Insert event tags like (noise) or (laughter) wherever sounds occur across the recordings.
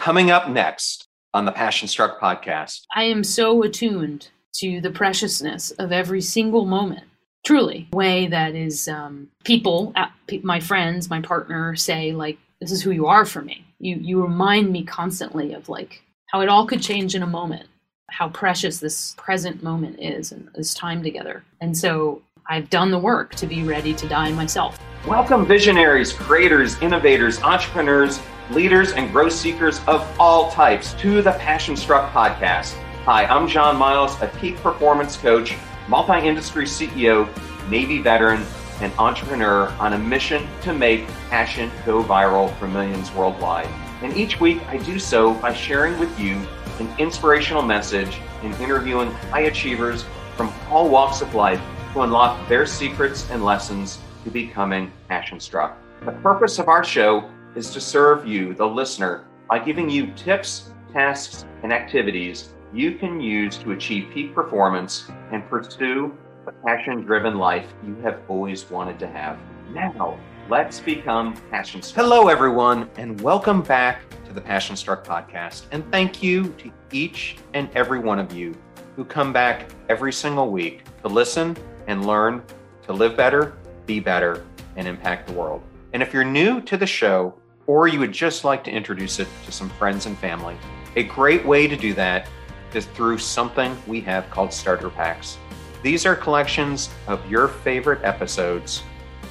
Coming up next on the Passion Struck podcast. I am so attuned to the preciousness of every single moment. Truly, way that is um, people, uh, my friends, my partner say like, "This is who you are for me." You you remind me constantly of like how it all could change in a moment, how precious this present moment is, and this time together. And so I've done the work to be ready to die myself. Welcome, visionaries, creators, innovators, entrepreneurs, leaders, and growth seekers of all types to the Passion Struck podcast. Hi, I'm John Miles, a peak performance coach, multi industry CEO, Navy veteran, and entrepreneur on a mission to make passion go viral for millions worldwide. And each week I do so by sharing with you an inspirational message and interviewing high achievers from all walks of life to unlock their secrets and lessons to becoming passion struck. The purpose of our show is to serve you, the listener, by giving you tips, tasks, and activities you can use to achieve peak performance and pursue the passion driven life you have always wanted to have. Now, let's become passion struck. Hello, everyone, and welcome back to the Passion Struck podcast. And thank you to each and every one of you who come back every single week to listen and learn to live better, be better, and impact the world. And if you're new to the show, or you would just like to introduce it to some friends and family, a great way to do that is through something we have called starter packs. These are collections of your favorite episodes,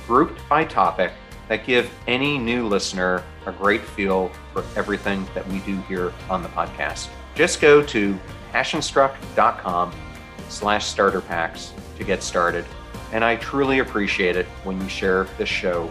grouped by topic, that give any new listener a great feel for everything that we do here on the podcast. Just go to passionstruck.com slash starter packs to get started. And I truly appreciate it when you share this show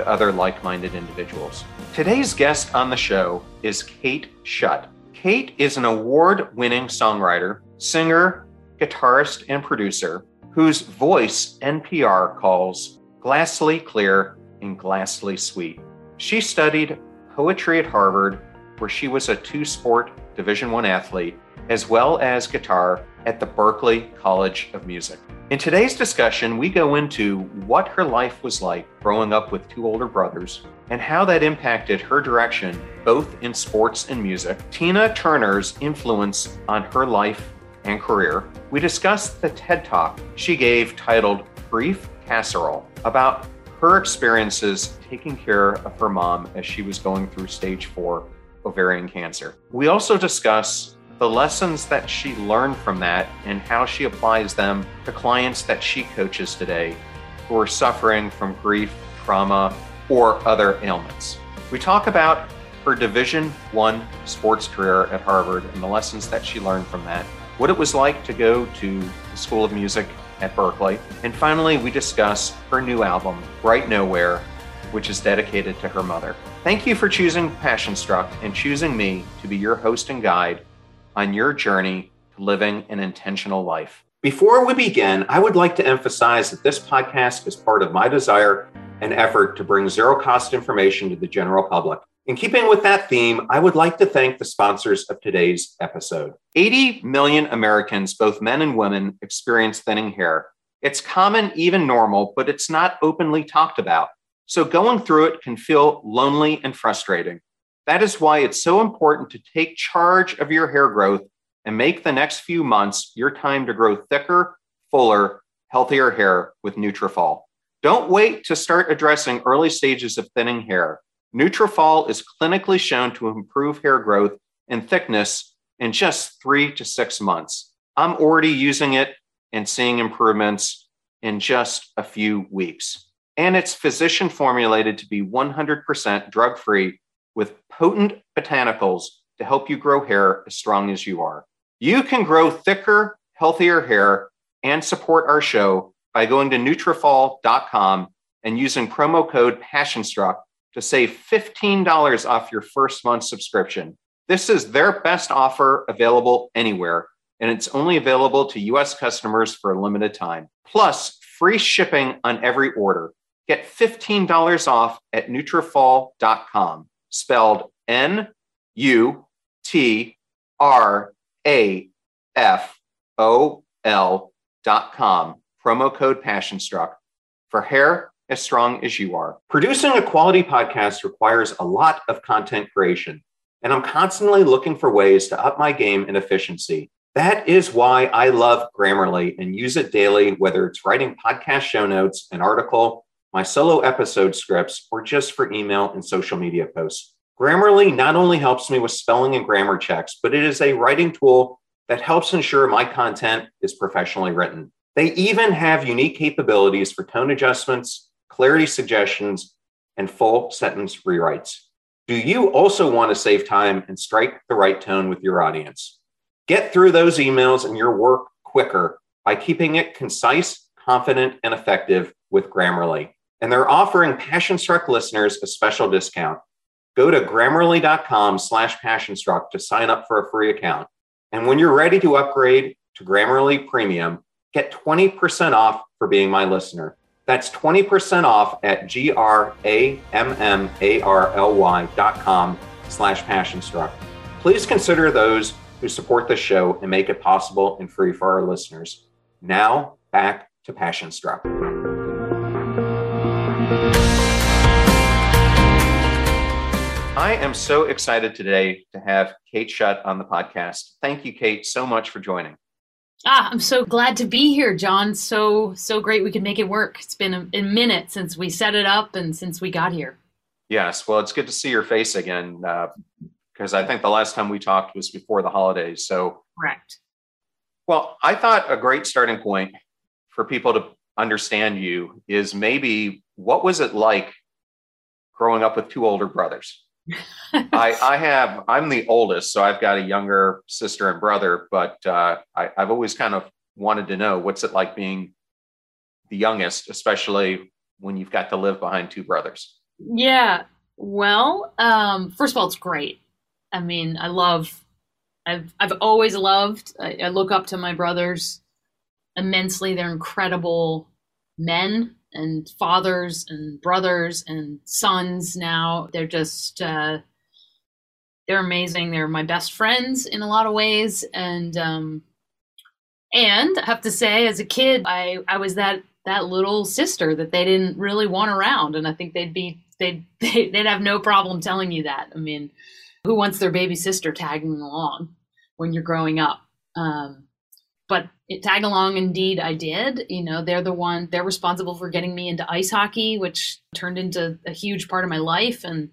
to other like minded individuals. Today's guest on the show is Kate Schutt. Kate is an award winning songwriter, singer, guitarist, and producer whose voice NPR calls glassily clear and glassily sweet. She studied poetry at Harvard, where she was a two sport Division One athlete, as well as guitar at the Berklee College of Music. In today's discussion, we go into what her life was like growing up with two older brothers and how that impacted her direction both in sports and music, Tina Turner's influence on her life and career. We discussed the TED Talk she gave titled Grief Casserole about her experiences taking care of her mom as she was going through stage four ovarian cancer. We also discuss the lessons that she learned from that and how she applies them to clients that she coaches today who are suffering from grief, trauma, or other ailments. We talk about her Division 1 sports career at Harvard and the lessons that she learned from that, what it was like to go to the School of Music at Berklee, and finally we discuss her new album, Bright Nowhere, which is dedicated to her mother. Thank you for choosing Passion Struck and choosing me to be your host and guide on your journey to living an intentional life. Before we begin, I would like to emphasize that this podcast is part of my desire and effort to bring zero cost information to the general public. In keeping with that theme, I would like to thank the sponsors of today's episode. 80 million Americans, both men and women, experience thinning hair. It's common, even normal, but it's not openly talked about. So going through it can feel lonely and frustrating. That is why it's so important to take charge of your hair growth and make the next few months your time to grow thicker, fuller, healthier hair with Nutrafol. Don't wait to start addressing early stages of thinning hair. Nutrafol is clinically shown to improve hair growth and thickness in just three to six months. I'm already using it and seeing improvements in just a few weeks. And it's physician formulated to be 100% drug free potent botanicals to help you grow hair as strong as you are. You can grow thicker, healthier hair and support our show by going to Nutrafol.com and using promo code PassionStruck to save $15 off your first month subscription. This is their best offer available anywhere, and it's only available to US customers for a limited time. Plus, free shipping on every order. Get $15 off at Nutrafol.com spelled N U T R A F O L dot com. Promo code PassionStruck for hair as strong as you are. Producing a quality podcast requires a lot of content creation. and I'm constantly looking for ways to up my game and efficiency. That is why I love Grammarly and use it daily, whether it's writing podcast show notes, an article, my solo episode scripts, or just for email and social media posts. Grammarly not only helps me with spelling and grammar checks, but it is a writing tool that helps ensure my content is professionally written. They even have unique capabilities for tone adjustments, clarity suggestions, and full sentence rewrites. Do you also want to save time and strike the right tone with your audience? Get through those emails and your work quicker by keeping it concise, confident, and effective with Grammarly. And they're offering Passion Struck listeners a special discount. Go to grammarly.com slash passionstruck to sign up for a free account. And when you're ready to upgrade to Grammarly Premium, get 20% off for being my listener. That's 20% off at G-R-A-M-M-A-R-L-Y dot com slash passionstruck. Please consider those who support the show and make it possible and free for our listeners. Now, back to Passion I am so excited today to have Kate Schutt on the podcast. Thank you, Kate, so much for joining. Ah, I'm so glad to be here, John. So so great we could make it work. It's been a, a minute since we set it up and since we got here. Yes, well, it's good to see your face again. Uh, because I think the last time we talked was before the holidays. So, correct. Well, I thought a great starting point for people to understand you is maybe what was it like growing up with two older brothers? I, (laughs) I have, I'm the oldest, so I've got a younger sister and brother, but uh, I, I've always kind of wanted to know what's it like being the youngest, especially when you've got to live behind two brothers. Yeah. Well, um, first of all, it's great. I mean, I love, I've, I've always loved, I, I look up to my brothers immensely. They're incredible men and fathers and brothers and sons now. They're just, uh, they're amazing. They're my best friends in a lot of ways. And, um, and I have to say, as a kid, I, I was that, that little sister that they didn't really want around. And I think they'd be, they'd, (laughs) they'd have no problem telling you that. I mean, who wants their baby sister tagging along when you're growing up? Um, but it, tag along, indeed, I did. You know, they're the one, they're responsible for getting me into ice hockey, which turned into a huge part of my life. And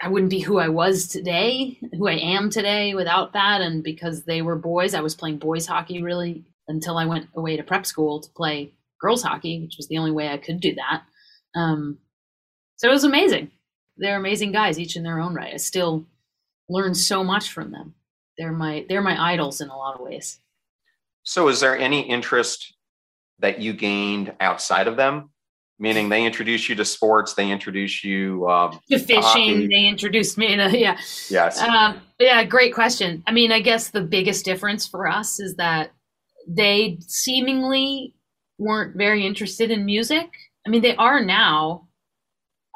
I wouldn't be who I was today, who I am today without that. And because they were boys, I was playing boys hockey really until I went away to prep school to play girls hockey, which was the only way I could do that. Um, so it was amazing they're amazing guys, each in their own right. I still learn so much from them. They're my they're my idols in a lot of ways. So, is there any interest that you gained outside of them? Meaning, they introduced you to sports, they introduced you um, to fishing, they introduced me to yeah, yes, um, yeah. Great question. I mean, I guess the biggest difference for us is that they seemingly weren't very interested in music. I mean, they are now,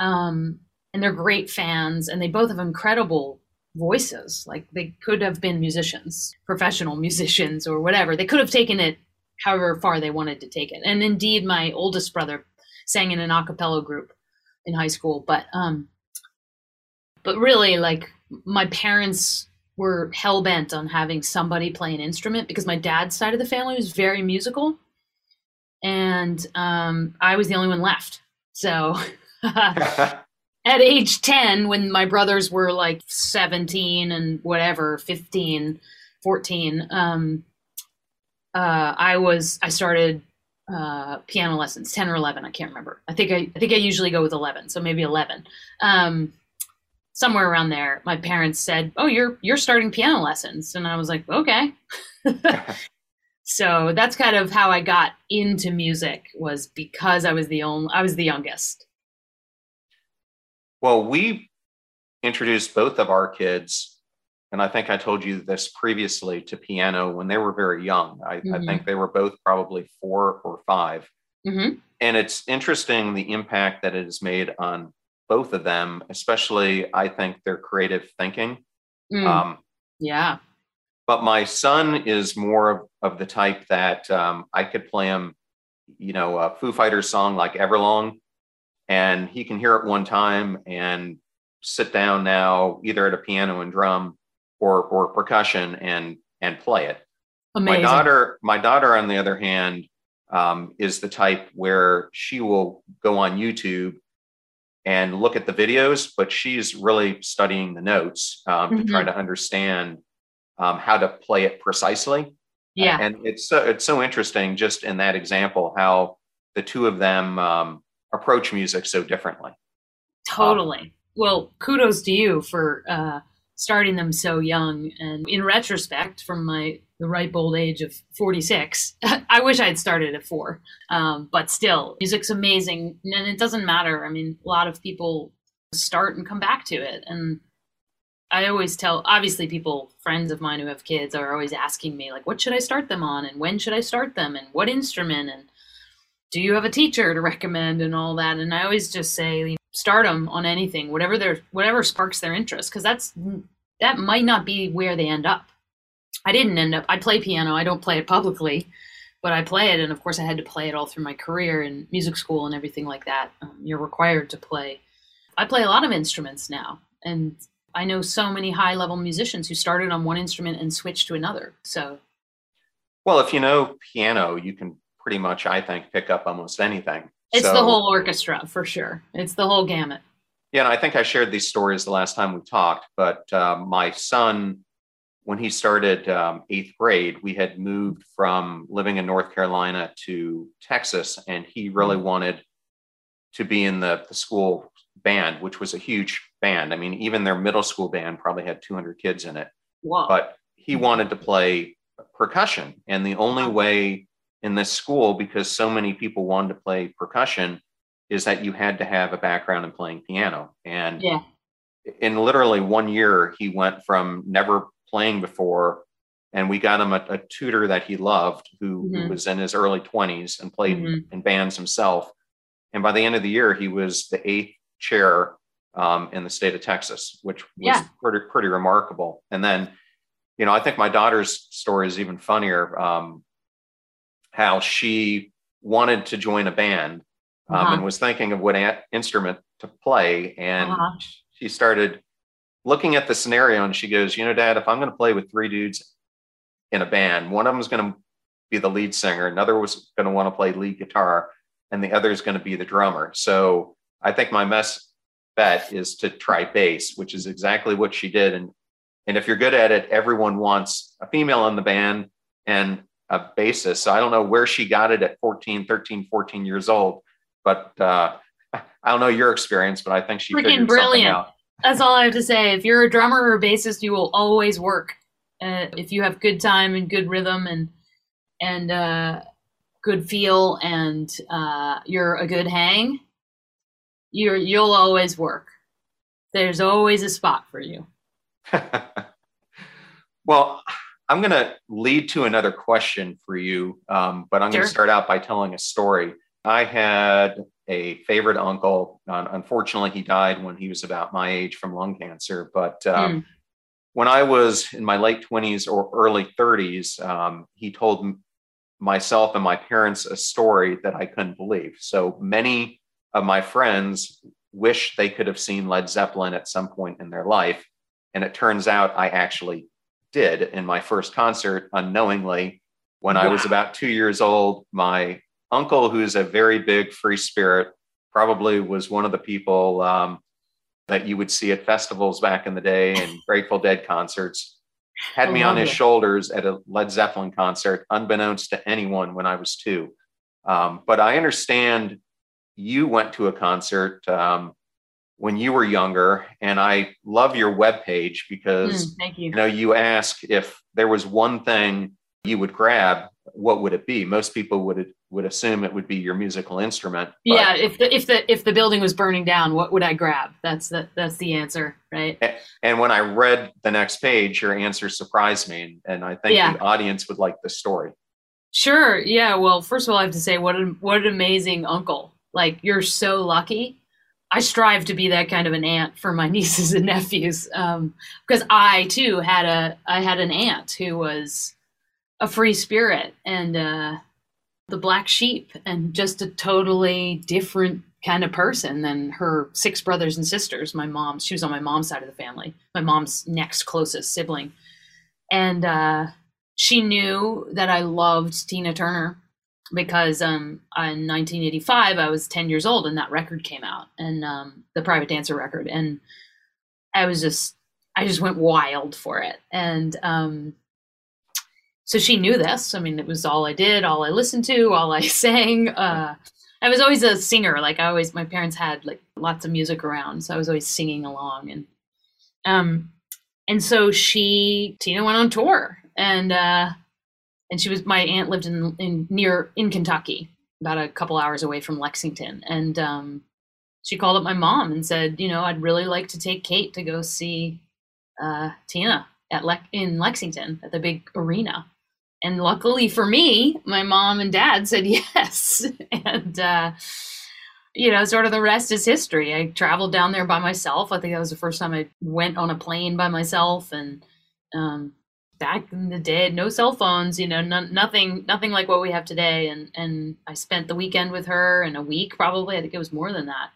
um, and they're great fans and they both have incredible voices. Like they could have been musicians professional musicians or whatever. They could have taken it however far they wanted to take it. And indeed my oldest brother sang in an a cappella group in high school but um but really like my parents were hell bent on having somebody play an instrument because my dad's side of the family was very musical and um i was the only one left. So (laughs) (laughs) at age 10 when my brothers were like 17 and whatever 15 14 um, uh, i was i started uh, piano lessons 10 or 11 i can't remember. I think i, I think i usually go with 11 so maybe 11 um, somewhere around there my parents said oh you're you're starting piano lessons and i was like okay. (laughs) So that's kind of how i got into music was because i was the only i was the youngest well, we introduced both of our kids, and I think I told you this previously, to piano when they were very young. I, mm-hmm. I think they were both probably four or 5 mm-hmm. And it's interesting the impact that it has made on both of them, especially I think their creative thinking. Mm. Um, yeah. But my son is more of, of the type that um, I could play him, you know, a Foo Fighters song like Everlong and he can hear it one time and sit down now either at a piano and drum or or percussion and and play it. Amazing. My daughter, my daughter, on the other hand, um, is the type where she will go on YouTube and look at the videos, but she's really studying the notes um, Mhm. to try to understand um, how to play it precisely. yeah. And it's so, it's so interesting just in that example how the two of them um, approach music so differently. Totally. Well, kudos to you for uh, starting them so young. And in retrospect, from my the ripe old age of 46, (laughs) I wish I had started at four. Um, but still, music's amazing, and it doesn't matter. I mean, a lot of people start and come back to it, and I always tell. Obviously, people, friends of mine who have kids, are always asking me like, "What should I start them on? And when should I start them? And what instrument? And do you have a teacher to recommend and all that? And i always just say you know, start them on anything whatever their whatever sparks their interest because that's that might not be where they end up. I didn't end up i play piano i don't play it publicly but i play it and of course i had to play it all through my career in music school and everything like that. Um, you're required to play. I play a lot of instruments now and i know so many high level musicians who started on one instrument and switched to another so. Well, if you know piano, you can pretty much, I think, pick up almost anything. it's So- the whole orchestra for sure it's the whole gamut Yeah, and I think I shared these stories the last time we talked. But uh, my son, when he started um, eighth grade, we had moved from living in North Carolina to Texas, and he really wanted to be in the, the school band, which was a huge band. I mean, even their middle school band probably had 200 kids in it. But he wanted to play percussion, and the only way in this school, because so many people wanted to play percussion, is that you had to have a background in playing piano. And yeah in literally one year, he went from never playing before, and we got him a, a tutor that he loved, who, who Mhm. was in his early 20s and played Mhm. in bands himself. And by the end of the year, he was the eighth chair um, in the state of Texas, which was Yeah. pretty, pretty remarkable. And then, you know, I think my daughter's story is even funnier. Um, how she wanted to join a band um, Uh-huh. and was thinking of what a- instrument to play. And Uh-huh. she started looking at the scenario and she goes, You know, Dad, if I'm going to play with three dudes in a band, one of them is going to be the lead singer, another was going to want to play lead guitar, and the other is going to be the drummer. So I think my best bet is to try bass, which is exactly what she did. And and if you're good at it, everyone wants a female in the band and a bassist. So I don't know where she got it at 14, 13, 14 years old, but uh, (laughs) I don't know your experience, but I think she Freaking figured something brilliant. out. That's all I have to say. If you're a drummer or a bassist, you will always work. Uh, if you have good time and good rhythm and and uh, good feel and uh, you're a good hang, you're you'll always work. There's always a spot for you. (laughs) well, I'm going to lead to another question for you, um, but I'm going to start out by telling a story. I had a favorite uncle. Uh, unfortunately, he died when he was about my age from lung cancer. But um, Hmm. when I was in my late 20s or early 30s, um, he told m- myself and my parents a story that I couldn't believe. So many of my friends wish they could have seen Led Zeppelin at some point in their life. And it turns out I actually did in my first concert unknowingly. When I was about two years old, my uncle, who's a very big free spirit, probably was one of the people um, that you would see at festivals back in the day and (laughs) Grateful Dead concerts, had me on his it. shoulders at a Led Zeppelin concert, unbeknownst to anyone when I was two. Um, but I understand you went to a concert um, when you were younger, and I love your webpage because mm, thank you. you know you ask if there was one thing you would grab what would it be most people would would assume it would be your musical instrument yeah, if the if the if the building was burning down, what would I grab? That's the that's the answer, right? and when i read the next page your answer surprised me and, and i think Yeah. the audience would like the story Sure. Yeah. Well, first of all, I have to say, what an what an amazing uncle! Like you're so lucky. I strive to be that kind of an aunt for my (laughs) nieces and nephews, um, because I too had a I had an aunt who was a free spirit and uh, the black sheep, and just a totally different kind of person than her six brothers and sisters. My mom, she was on my mom's side of the family, my mom's next closest sibling. And uh, she knew that I loved Tina Turner because um, in 1985 I was 10 years old and that record came out and um, the Private Dancer record and I was just I just went wild for it and um, so she knew this. I mean, it was all I did, all I listened to, all I (laughs) sang. Uh, I was always a singer. Like I always, my parents had like lots of music around, so I was always singing along. And um, and so she Tina went on tour, and uh, and she was my aunt lived in in near in Kentucky, about a couple hours away from Lexington, and um, she called up my mom and said, you know, I'd really like to take Kate to go see uh, Tina at Le- in Lexington at the big arena and luckily for me, my mom and dad said (laughs) yes. and, uh, you know, sort of the rest is history. I traveled down there by myself. I think that was the first time I went on a plane by myself. And um, back in the day, no cell phones, you know, no, nothing, nothing like what we have today. And and I spent the weekend with her and a week probably. I think it was more than that.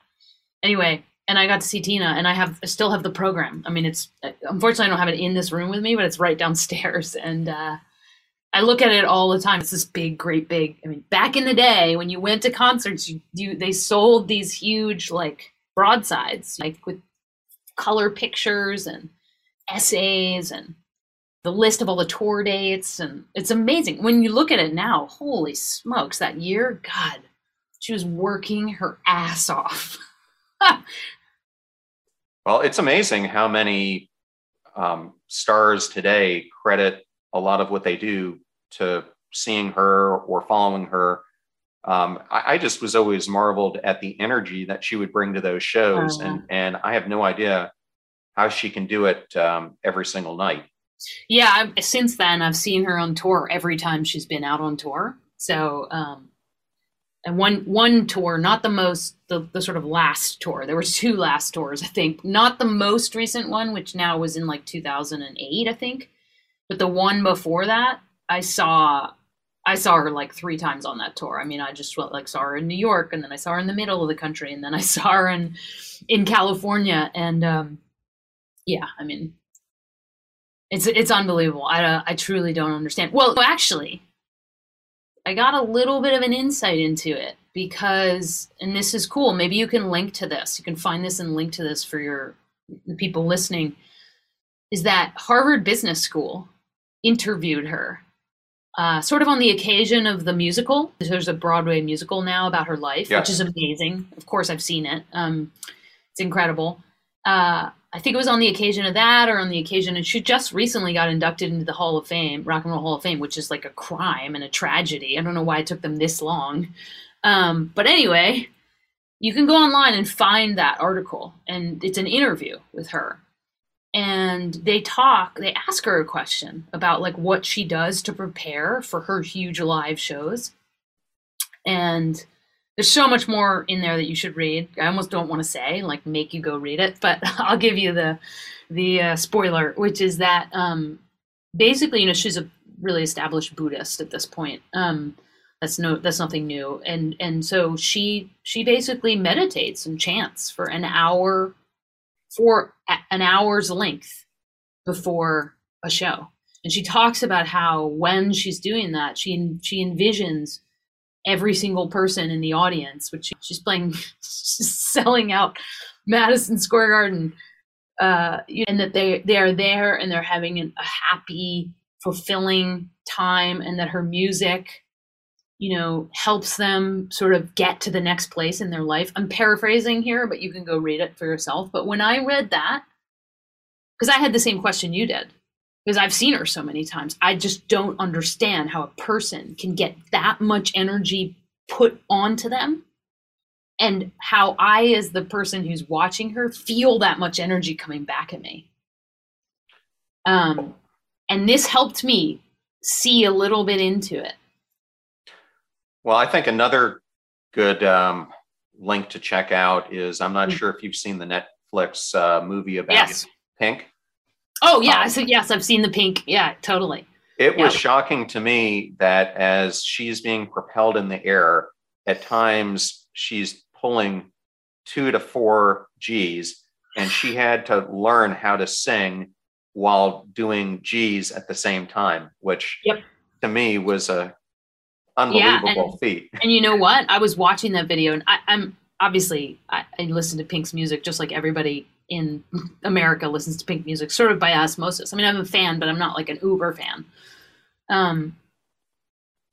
Anyway, and I got to see Tina, and I have I still have the program. I mean, it's unfortunately I don't have it in this room with me, but it's right downstairs. (laughs) And uh, I look at it all the time. It's this big, great big. I mean, back in the day when you went to concerts, you, you they sold these huge like broadsides, like with color pictures and essays and the list of all the tour dates, and it's amazing when you look at it now. Holy smokes, that year, God, she was working her ass off. (laughs) well, it's amazing how many um, stars today credit a lot of what they do to seeing her or following her. Um, I, I, just was always marveled at the energy that she would bring to those shows, and and I have no idea how she can do it um, every single night. Yeah, I've, since then I've seen her on tour every time she's been out on tour. So, um, and one one tour, not the most, the, the sort of last tour. There were (laughs) two last tours, I think. Not the most recent one, which now was in like 2008, I think. But the one before that, I saw I saw her like three times on that tour. I mean, I just like saw her in New York, and then I saw her in the middle of the country, and then I (laughs) saw her in in California, and um, yeah, I mean, it's it's unbelievable. I uh, I truly don't understand. Well, actually, I got a little bit of an insight into it because, and this is cool. Maybe you can link to this. You can find this and link to this for your the people listening. Is that Harvard Business School interviewed her, uh, sort of on the occasion of the musical. There's a Broadway musical now about her life, yeah. which is amazing. Of course, I've seen it. Um, it's incredible. Uh, I think it was on the occasion of that, or on the occasion, and she just recently got inducted into the Hall of Fame, Rock and Roll Hall of Fame, which is like a crime and a tragedy. I don't know why it took them this long, um, but anyway, you can go online and find that article, and it's an interview with her. And they talk they ask her a question about like what she does to prepare for her huge live shows. And there's so much more in there that you should read i almost don't want to say like make you go read it but (laughs) i'll give you the the uh, spoiler which is that um basically you know she's a really established buddhist at this point um that's no that's nothing new and and so she she basically meditates and chants for an hour for an hour's length before a show. And she talks about how when she's doing that, she she envisions every single person in the audience, which she's playing, (laughs) she's selling out Madison Square Garden, uh, and that they they are there and they're having a happy, fulfilling time, and that her music you know, helps them sort of get to the next place in their life. I'm paraphrasing here, but you can go read it for yourself. But when I read that, because I had the same question you did, because I've seen her so many times, I just don't understand how a person can get that much energy put onto them and how I, as the person who's watching her, feel that much energy coming back at me. Um, and this helped me see a little bit into it well, I think another good um, link to check out is I'm not mm-hmm. sure if you've seen the Netflix uh, movie about yes. Pink. Oh yeah, um, said yes. I've seen the Pink. Yeah, totally. It yeah. was shocking to me that as she's being propelled in the air, at times she's pulling two to four G's, and she (sighs) had to learn how to sing while doing G's at the same time, which yep. to me was a unbelievable yeah, and, feat. And you know what? I was watching that video, and I, am obviously I, I listen to Pink's music just like everybody in America listens to Pink music, sort of by osmosis. I mean, I'm a fan, but I'm not like an uber fan. Um,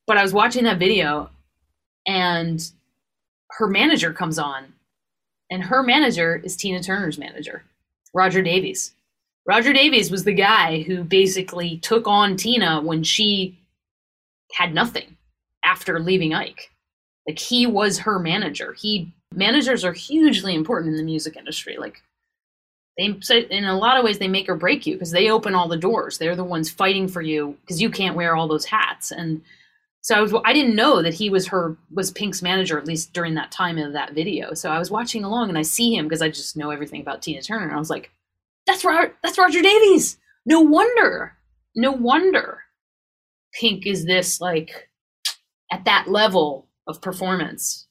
but I was watching that video, and her manager comes on, and her manager is Tina Turner's manager, Roger Davies. Roger Davies was the guy who basically took on Tina when she had nothing after leaving Ike. Like he was her manager. He managers are hugely important in the music industry. Like they in a lot of ways they make or break you because they open all the doors. They're the ones fighting for you because you can't wear all those hats. And so I was I didn't know that he was her was Pink's manager at least during that time of that video. So I was watching along and I see him because I just know everything about Tina Turner. And I was like, that's Roger, that's Roger Davies. No wonder. No wonder Pink is this like at that level of performance.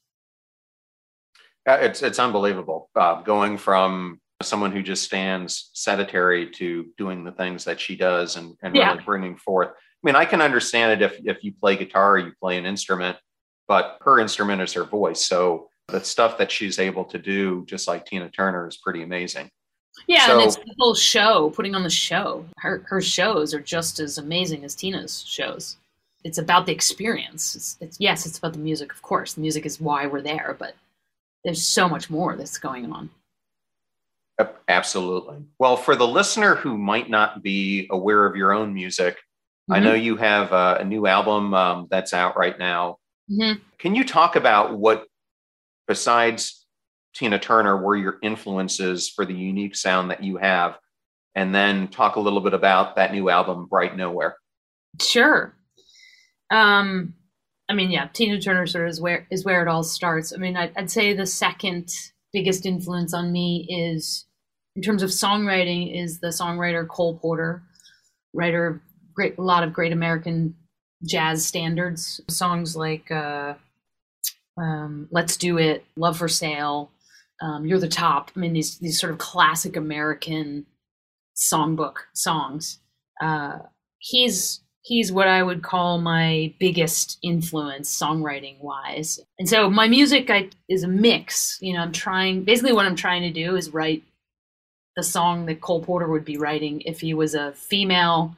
Uh, it's it's unbelievable. Uh, going from someone who just stands sedentary to doing the things that she does and, and yeah. really bringing forth. I mean, I can understand it if if you play guitar or you play an instrument, but her instrument is her voice. So the stuff that she's able to do, just like Tina Turner, is pretty amazing. Yeah, so, and it's the whole show, putting on the show. Her her shows are just as amazing as Tina's shows. It's about the experience. It's, it's yes, it's about the music, of course. The music is why we're there, but there's so much more that's going on. Absolutely. Well, for the listener who might not be aware of your own music, mm-hmm. I know you have a, a new album um, that's out right now. Mm-hmm. Can you talk about what, besides Tina Turner, were your influences for the unique sound that you have? And then talk a little bit about that new album, Bright Nowhere. Sure. Um, I mean, yeah, Tina Turner sort of is where is where it all starts. I mean, I'd, I'd say the second biggest influence on me is, in terms of songwriting, is the songwriter Cole Porter, writer of great a lot of great American jazz standards, songs like uh, um, "Let's Do It," "Love for Sale," um, "You're the Top." I mean, these these sort of classic American songbook songs. Uh, he's he's what I would call my biggest influence songwriting wise. And so my music I, is a mix. You know, I'm trying basically what I'm trying to do is write the song that Cole Porter would be writing if he was a female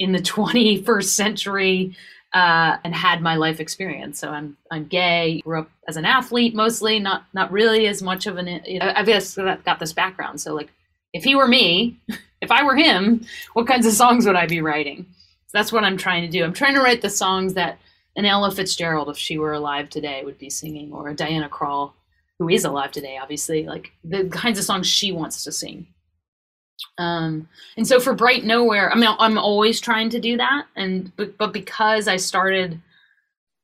in the (laughs) 21st century uh, and had my life experience. So I'm I'm gay, grew up as an athlete mostly, not not really as much of an. You know, I've got this background. So like, if he were me, (laughs) if I were him, what kinds of songs would I be writing? So that's what I'm trying to do. I'm trying to write the songs that an Ella Fitzgerald, if she were alive today, would be singing, or a Diana Krall, who is alive today, obviously, like the kinds of songs she wants to sing. Um, and so for Bright Nowhere, I mean, I'm always trying to do that, and but, but because I started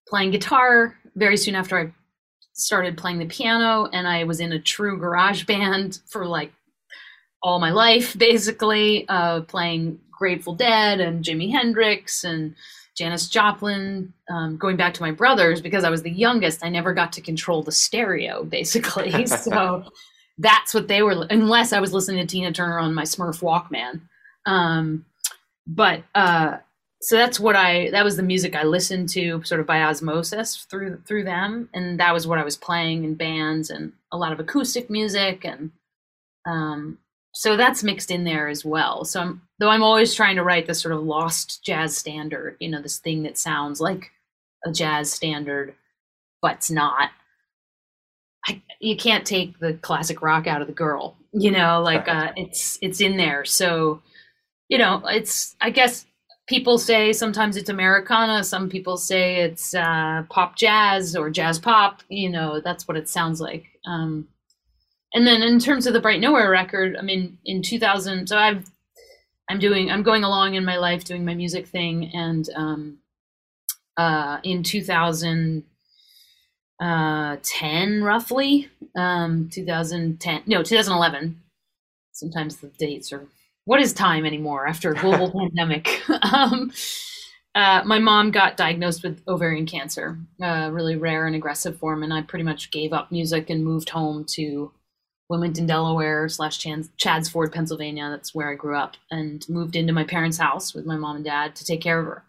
playing guitar very soon after I started playing the piano, and I was in a true garage (laughs) band for like all my life, basically, uh, playing Grateful Dead and Jimi Hendrix and Janis Joplin. Um, going back to my brothers, because I was the youngest, I never got to control the stereo, basically. (laughs) so that's what they were, unless I was listening to Tina Turner on my Smurf Walkman. Um, but uh, so that's what I that was the music I listened to sort of by osmosis through through them, and that was what I was playing in bands and a lot of acoustic music and um, so that's mixed in there as well. So I'm, though I'm always trying to write this sort of lost jazz standard, you know, this thing that sounds like a jazz standard, but it's not. I, you can't take the classic rock out of the girl, you know, like uh, it's it's in there. So, you know, it's I guess people say sometimes it's Americana, some people say it's uh, pop jazz or jazz pop. You know, that's what it sounds like. Um, and then in terms of the Bright Nowhere record, I mean, in 2000, so I've, I'm doing, I'm going along in my life doing my music thing, and um, uh, in 2010, uh, 10 roughly, um, 2010, no, 2011. Sometimes the dates are what is time anymore after a global (laughs) pandemic? (laughs) Um, uh, my mom got diagnosed with ovarian cancer, a really rare and aggressive form, and I pretty much gave up music and moved home to Wilmington, Delaware, slash Chadds Ford, Pennsylvania. That's where I grew up, and moved into my parents' house with my mom and dad to take care of her.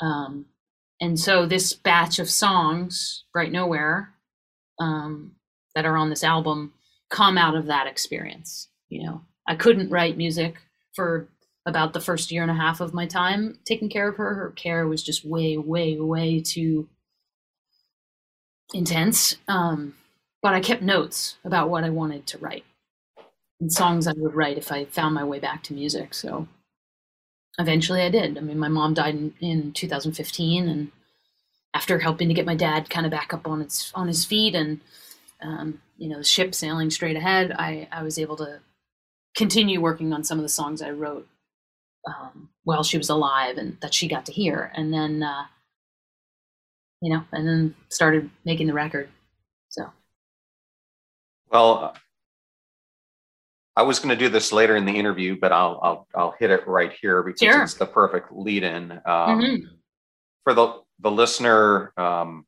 Um, and so this batch of songs, Bright Nowhere, um, that are on this album, come out of that experience. You know, I couldn't write music for about the first year and a half of my time taking care of her. Her care was just way, way, way too intense. Um, but I kept notes about what I wanted to write and songs I would write if I found my way back to music. So eventually I did. I mean, my mom died in, in 2015, and after helping to get my dad kind of back up on its on his feet and um, you know the ship sailing straight ahead, I I was able to continue working on some of the songs I wrote um, while she was alive and that she got to hear, and then uh, you know, and then started making the record. So well, I was going to do this later in the interview, but I'll I'll, I'll hit it right here because sure. it's the perfect lead-in. Um, mm-hmm. For the the listener, um,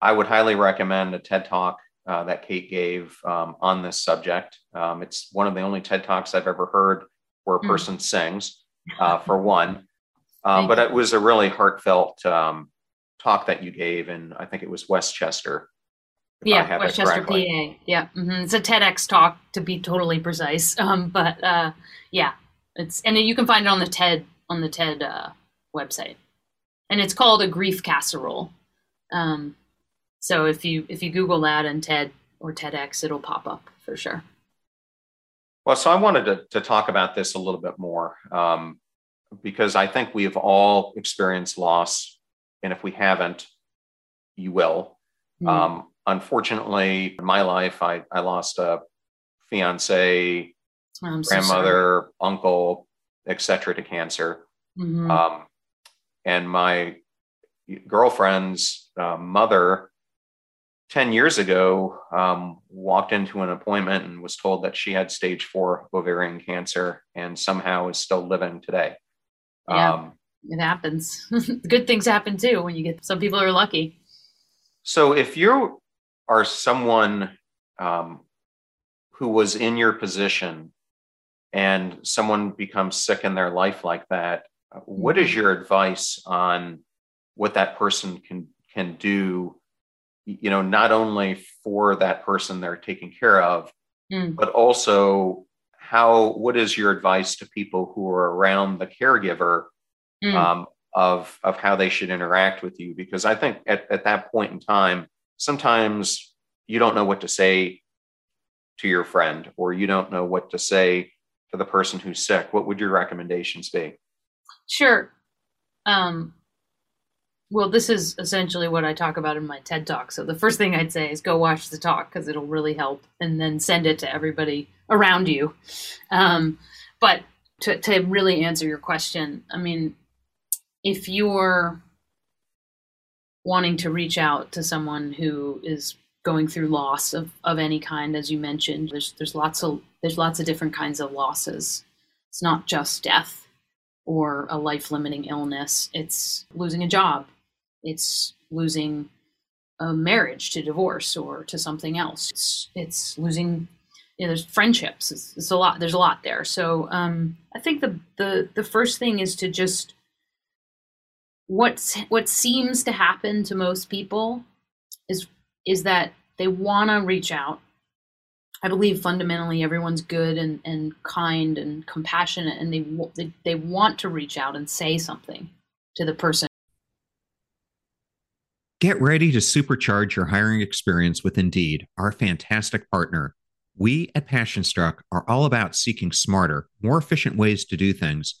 I would highly recommend a TED Talk uh, that Kate gave um, on this subject. Um, it's one of the only TED Talks I've ever heard where a mm. person mm. sings, uh, for one. (laughs) Uh, but it was a really heartfelt um, talk that you gave, and I think it was West Chester yeah, West Chester, PA. Yeah, mm-hmm. it's a TEDx talk to be totally precise. (laughs) Um, but uh, yeah, it's and you can find it on the TED on the TED uh, website, and it's called a grief casserole. Um, so if you if you Google that and TED or TEDx, it'll pop up for sure. Well, so I wanted to, to talk about this a little bit more um, because I think we've all experienced loss, and if we haven't, you will. Mm. Um, unfortunately, in my life, I, I lost a fiance, I'm grandmother, so uncle, etc., to cancer. Mm-hmm. Um, and my girlfriend's uh, mother, 10 years ago, um, walked into an appointment and was told that she had stage four ovarian cancer and somehow is still living today. Yeah, um, it happens. (laughs) Good things happen too when you get some people are lucky. So if you are someone um, who was in your position and someone becomes sick in their life like that, what is mm-hmm. your advice on what that person can can do? You know, not only for that person they're taking care of, mm. but also how. What is your advice to people who are around the caregiver mm. um, of of how they should interact with you? Because I think at, at that point in time, sometimes you don't know what to say to your friend or you don't know what to say to the person who's sick. What would your recommendations be? Sure. Um, well this is essentially what i talk about in my ted talk. So the first thing i'd say is go watch the talk because it'll really help and then send it to everybody around you. Um, but to, to really answer your question i mean if you're wanting to reach out to someone who is going through loss of, of any kind, as you mentioned, there's there's lots of there's lots of different kinds of losses. It's not just death or a life limiting illness. It's losing a job. It's losing a marriage to divorce or to something else. It's it's losing you know, there's friendships. It's, it's, a lot. There's a lot there. So um, I think the the the first thing is to just what's what seems to happen to most people is is that they want to reach out. I believe fundamentally everyone's good and, and kind and compassionate, and they, they they want to reach out and say something to the person. Get ready to supercharge your hiring experience with Indeed, our fantastic partner. We at PassionStruck are all about seeking smarter, more efficient ways to do things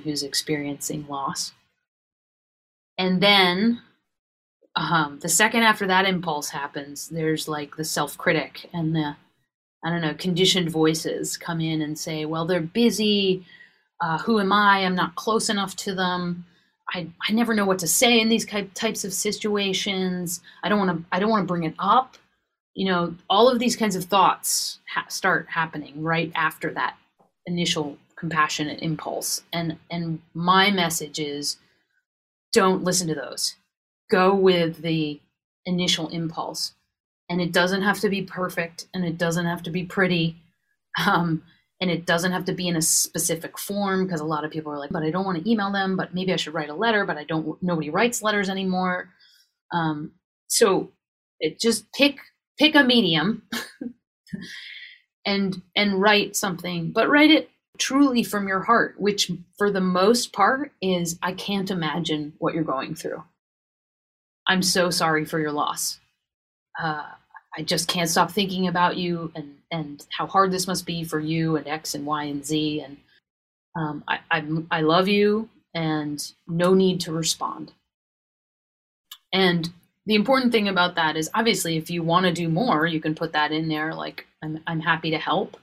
Who's experiencing loss. And then um, the second after that impulse happens, there's like the self critic and the, I don't know, conditioned voices come in and say, well, they're busy. Uh, who am I? I'm not close enough to them. I, I never know what to say in these types of situations. I don't want to I don't want to bring it up. You know, all of these kinds of thoughts ha- start happening right after that initial compassionate impulse. And and my message is don't listen to those. Go with the initial impulse. And it doesn't have to be perfect and it doesn't have to be pretty. Um, and it doesn't have to be in a specific form because a lot of people are like but i don't want to email them but maybe i should write a letter but i don't nobody writes letters anymore um, so it just pick pick a medium (laughs) and and write something but write it truly from your heart which for the most part is i can't imagine what you're going through i'm so sorry for your loss uh, I just can't stop thinking about you and and how hard this must be for you and X and Y and Z and um, I, I I love you and no need to respond. And the important thing about that is obviously if you want to do more, you can put that in there. Like I'm I'm happy to help.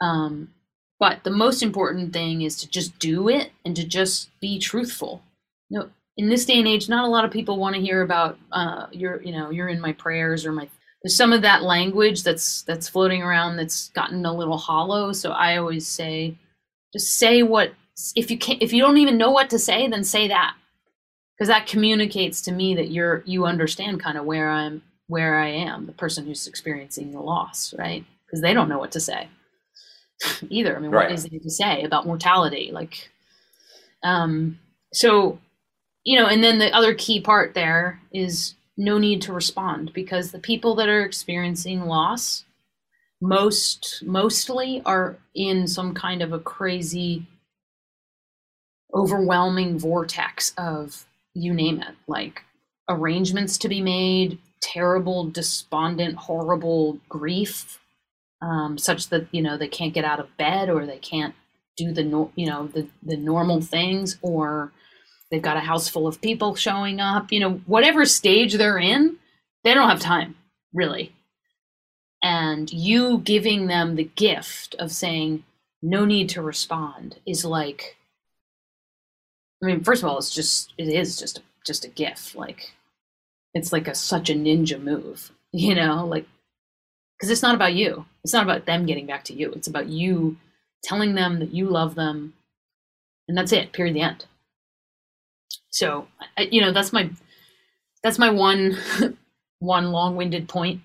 Um, but the most important thing is to just do it and to just be truthful. You know, in this day and age, not a lot of people want to hear about uh, you're you know you're in my prayers or my there's some of that language that's that's floating around that's gotten a little hollow. So i always say just say what if you can't if you don't even know what to say then say that. Because that communicates to me that you're you understand kind of where i'm where i am the person who's experiencing the loss right? Because they don't know what to say either. I mean right. what is there to say about mortality? Like um so you know and then the other key part there is no need to respond because the people that are experiencing loss most mostly are in some kind of a crazy overwhelming vortex of you name it. Like arrangements to be made terrible despondent horrible grief um, such that you know they can't get out of bed or they can't do the no, you know the the normal things or they've got a house full of people showing up, you know, whatever stage they're in, they don't have time, really. And you giving them the gift of saying, no need to respond is like, I mean, first of all, it's just, it is just, just a gift. Like, it's like a, such a ninja move, (laughs) you know, like, because it's not about you. It's not about them getting back to you. It's about you telling them that you love them. And that's it, period, the end so you know that's my that's my one (laughs) one long-winded point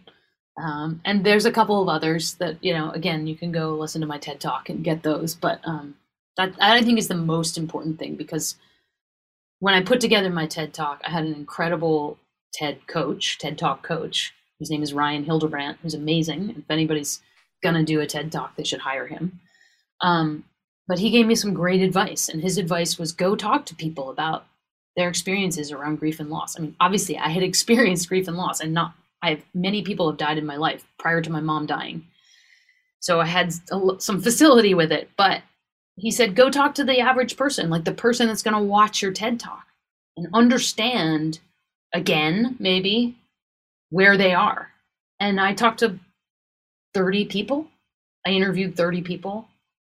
um, and there's a couple of others that you know again you can go listen to my ted talk and get those but um, that i think is the most important thing because when i put together my ted talk i had an incredible ted coach ted talk coach his name is ryan hildebrandt who's amazing if anybody's gonna do a ted talk they should hire him um, but he gave me some great advice and his advice was go talk to people about their experiences around grief and loss. I mean, obviously, I had (laughs) experienced grief and loss, and not I have many people have died in my life prior to my mom dying, so I had some facility with it. But he said, go talk to the average person, like the person that's to watch your TED talk, and understand again, maybe where they are. And I talked to thirty people. I interviewed thirty people,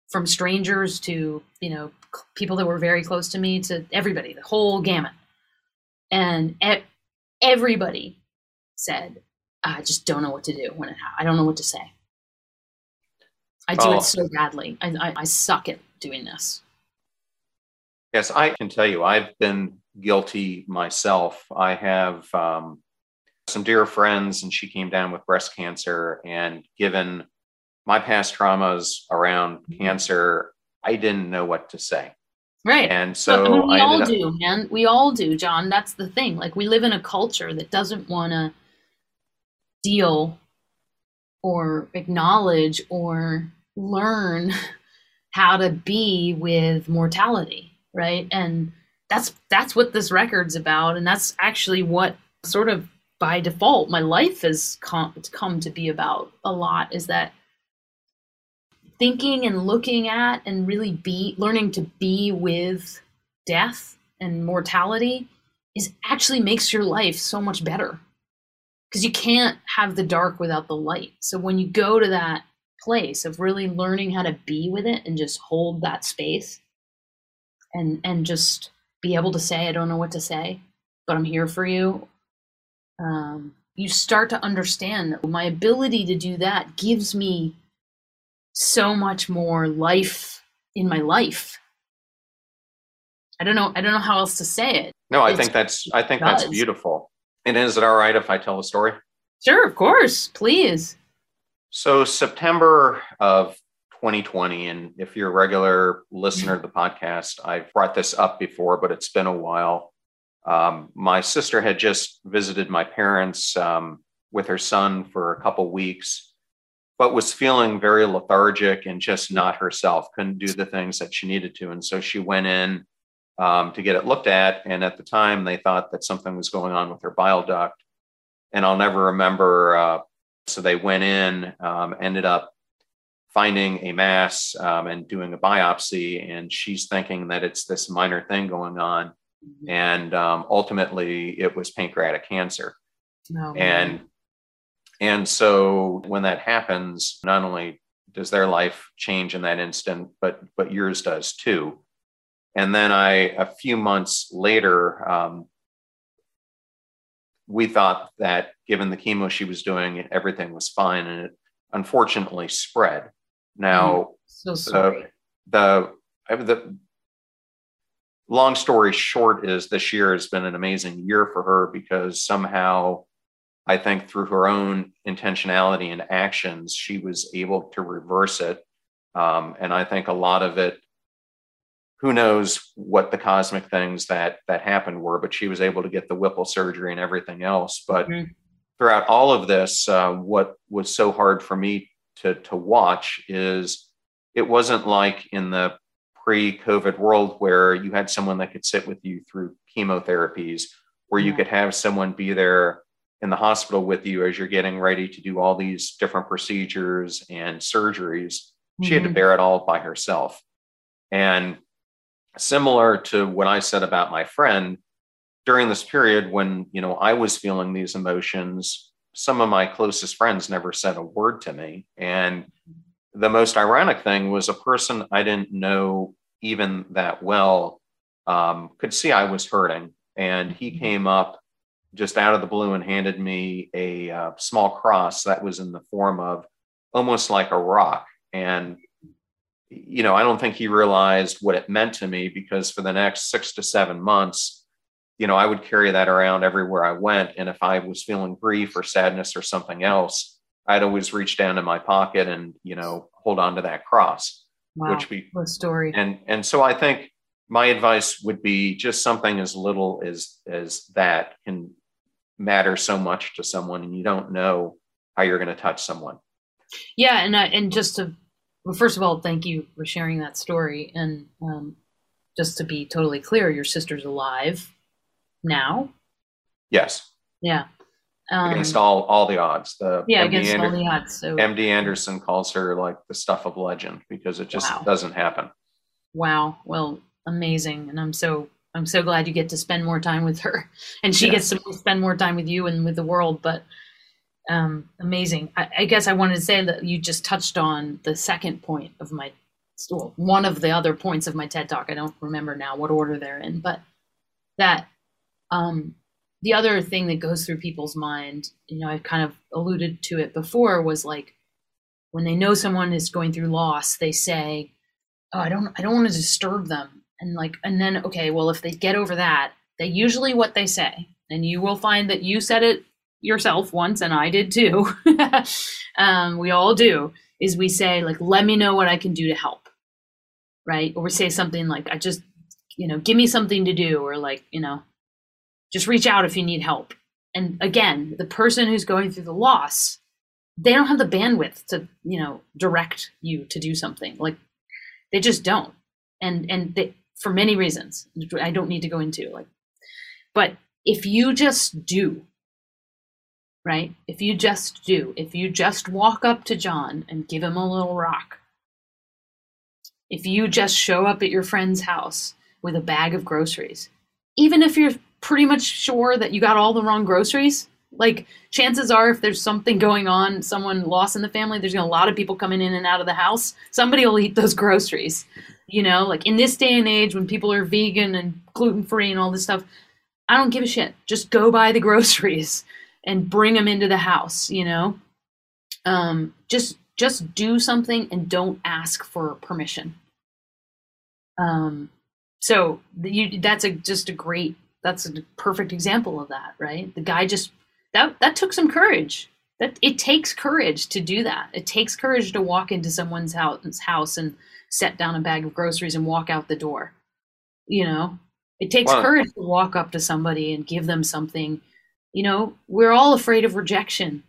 from strangers to you know people that were very close to me to everybody, the whole gamut. And everybody said, I just don't know what to do when it happens. I don't know what to say. I do Oh. it so badly. I, I, I suck at doing this. Yes, I can tell you, I've been guilty myself. I have um, some dear friends, and she came down with breast cancer. And given my past traumas around mm-hmm. cancer, I didn't know what to say. Right. And But, so I mean, we I all up, do, man. We all do, John. That's the thing. Like, we live in a culture that doesn't want to deal or acknowledge or learn (laughs) how to be with mortality, right? And that's that's what this record's about, and that's actually what sort of by default my life has come, come to be about a lot. Is that thinking and looking at and really be learning to be with death and mortality is actually makes your life so much better because you can't have the dark without the light so when you go to that place of really learning how to be with it and just hold that space and and just be able to say i don't know what to say but i'm here for you um, you start to understand that my ability to do that gives me so much more life in my life. I don't know. I don't know how else to say it. no, I it's- think that's I think that's beautiful. And is it all right if I tell a story? Sure, of course, please. So September of 2020, and if you're a regular listener to the podcast, I've brought this up before, but it's been a while. Um, my sister had just visited my parents um, with her son for a couple weeks, but was feeling very lethargic and just not herself. Couldn't do the things that she needed to, and so she went in um, to get it looked at. And at the time, they thought that something was going on with her bile duct. And I'll never remember. Uh, so they went in, um, ended up finding a mass um, and doing a biopsy. And she's thinking that it's this minor thing going on. And um, ultimately, it was pancreatic cancer. Oh, And and so when that happens, not only does their life change in that instant, but but yours does too. And then I, a few months later, um, we thought that given the chemo she was doing, everything was fine, and it unfortunately spread. Now, so sorry. the the long story short is this year has been an amazing year for her because somehow I think through her own intentionality and actions, she was able to reverse it. Um, and I think a lot of it, who knows what the cosmic things that that happened were, but she was able to get the Whipple surgery and everything else. But Mhm. throughout all of this, uh, what was so hard for me to to watch is it wasn't like in the pre-COVID world where you had someone that could sit with you through chemotherapies, where you Yeah. could have someone be there in the hospital with you as you're getting ready to do all these different procedures and surgeries. She had to Mhm. bear it all by herself. And similar to what I said about my friend, during this period when, you know, I was feeling these emotions, some of my closest friends never said a word to me. And the most ironic thing was a person I didn't know even that well um, could see I was hurting. And he came up just out of the blue and handed me a uh, small cross that was in the form of almost like a rock. And, you know, I don't think he realized what it meant to me because for the next six to seven months, you know, I would carry that around everywhere I went. And if I was feeling grief or sadness or something else, I'd always reach down in my pocket and, you know, hold on to that cross, wow. which be, what a story. and, and so I think my advice would be just something as little as, as that can matter so much to someone and you don't know how you're going to touch someone. Yeah, and I, and just to well, first of all, thank you for sharing that story. And um, just to be totally clear, your sister's alive now. Yes. Yeah. Um, Against all, all the odds. The yeah, MD against Ander- all the odds. So MD Anderson calls her like the stuff of legend because it just Wow. doesn't happen. wow, well, amazing, and I'm so I'm so glad you get to spend more time with her, (laughs) and she Yeah. gets to spend more time with you and with the world. But um, amazing. I, I guess I wanted to say that you just touched on the second point of my well, one of the other points of my TED talk. I don't remember now what order they're in, but that um, the other thing that goes through people's mind, you know, I've kind of alluded to it before, was like when they know someone is going through loss, they say, "Oh, I don't, I don't want to disturb them," and like, and then okay, well, if they get over that, they usually what they say, and you will find that you said it yourself once, and I did too. (laughs) um, we all do. Is we say like, "Let me know what I can do to help," right? Or we say something like, "I just, you know, give me something to do," or like, you know, just reach out if you need help. And again, the person who's going through the loss, they don't have the bandwidth to, you know, direct you to do something. Like they just don't. And and they, for many reasons, I don't need to go into like but if you just do, right? If you just do, if you just walk up to John and give him a little rock, if you just show up at your friend's house with a bag of groceries, even if you're pretty much sure that you got all the wrong groceries. Like chances are, if there's something going on, someone lost in the family, there's a lot of people coming in and out of the house. Somebody will eat those (laughs) groceries. You know, like in this day and age when people are vegan and gluten free and all this stuff, I don't give a shit. Just go buy the (laughs) groceries and bring them into the house. You know, um, just just do something and don't ask for permission. Um, so you, that's a just a great that's a perfect example of that, right? The guy just that that took some courage. That it takes courage to do that. It takes courage to walk into someone's house house and set down a bag of groceries and walk out the door. You know, it takes wow. courage to walk up to somebody and give them something. You know, we're all afraid of rejection.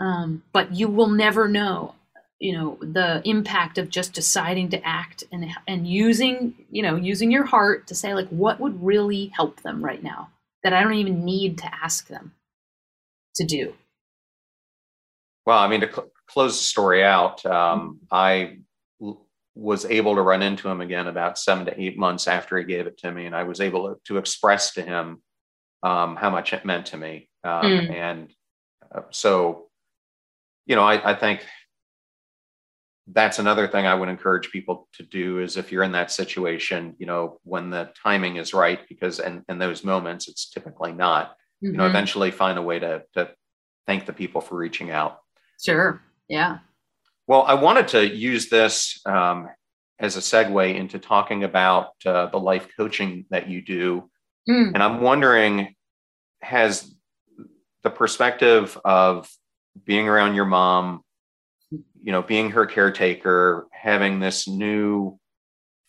Um, but you will never know you know the impact of just deciding to act and and using you know using your heart to say like what would really help them right now that I don't even need to ask them to do. Well, I mean to cl- close the story out, um, I l- was able to run into him again about seven to eight months after he gave it to me, and I was able to, to express to him um, how much it meant to me, um, mm. and uh, so you know I, I think that's another thing I would encourage people to do is if you're in that situation, you know, when the timing is right, because in, in those moments, it's typically not, mm-hmm. you know, mm-hmm. eventually find a way to, to thank the people for reaching out. Sure. Yeah. Well, I wanted to use this um, as a segue into talking about uh, the life coaching that you do. Mm. And I'm wondering, has the perspective of being around your mom you know, being her caretaker, having this new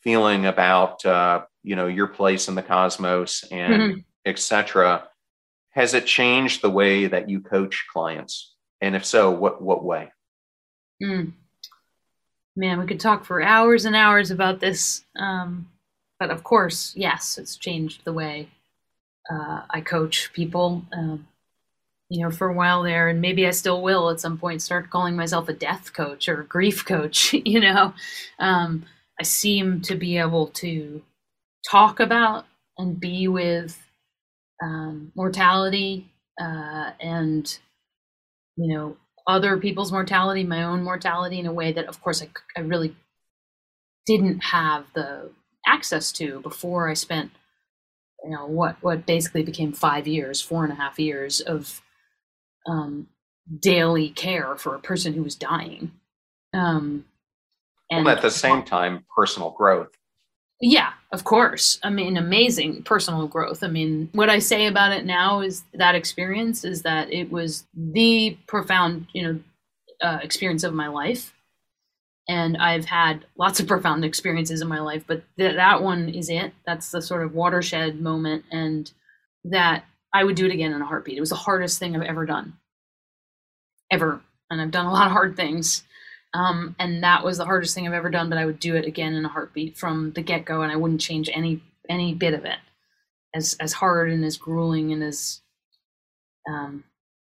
feeling about, uh, you know, your place in the cosmos and mm-hmm. etc. Has it changed the way that you coach clients? And if so, what what way? Mm. Man, we could talk for hours and hours about this. Um, but of course, yes, it's changed the way uh, I coach people. Um, you know, for a while there, and maybe I still will at some point start calling myself a death coach or a grief coach. (laughs) you know, um, I seem to be able to talk about and be with um, mortality uh, and, you know, other people's mortality, my own mortality in a way that, of course, I, I really didn't have the access to before I spent you know what what basically became five years four and a half years of um, daily care for a person who was dying. Um, and well, at the same time, personal growth. Yeah, of course. I mean, amazing personal growth. I mean, what I say about it now is that experience is that it was the profound, you know, uh, experience of my life. And I've had lots of profound experiences in my life, but th- that one is it. That's the sort of watershed moment. And that I would do it again in a heartbeat. It was the hardest thing I've ever done, ever. And I've done a lot of hard things. Um, and that was the hardest thing I've ever done, but I would do it again in a heartbeat from the get go, and I wouldn't change any any bit of it. As as hard and as grueling and as um,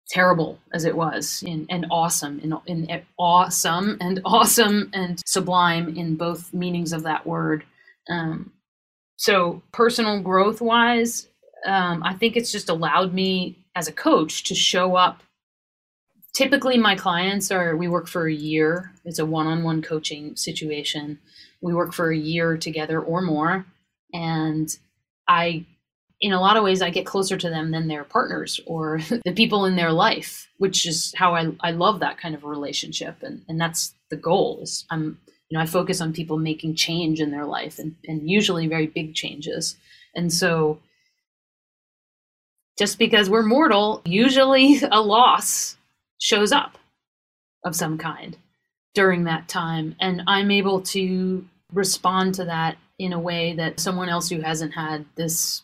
terrible as it was, and, and awesome, in, in awesome and (laughs) awesome and sublime in both meanings of that word. Um, so personal growth wise, um, I think it's just allowed me as a coach to show up. Typically, my clients are, we work for a year. It's a one on one coaching situation. We work for a year together or more. And I in a lot of ways, I get closer to them than their partners or (laughs) the people in their life, which is how I, I love that kind of relationship. And, and that's the goal is I'm, you know, I focus on people making change in their life and, and usually very big changes. And so just because we're mortal, usually (laughs) a loss shows up of some kind during that time. And I'm able to respond to that in a way that someone else who hasn't had this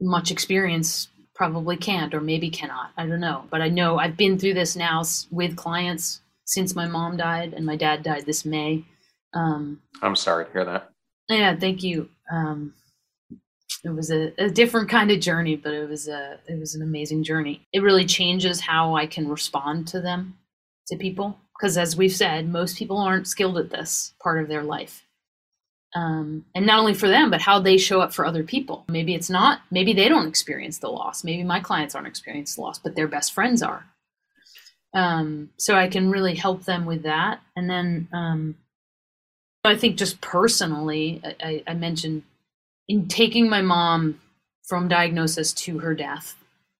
much experience probably can't or maybe cannot. I don't know. But I know I've been through this now with clients since my mom died and my dad died this May. Um, I'm sorry to hear that. Yeah, thank you. Um, it was a, a, different kind of journey, but it was a it was an amazing journey. It really changes how I can respond to them, to people, because as we've said, most people aren't skilled at this part of their life. Um, and not only for them but how they show up for other people. Maybe it's not maybe they don't experience the loss. Maybe my clients aren't experiencing the loss but their best friends are. Um, so i can really help them with that. And then um, i think just personally I, I mentioned in taking my mom from diagnosis to her death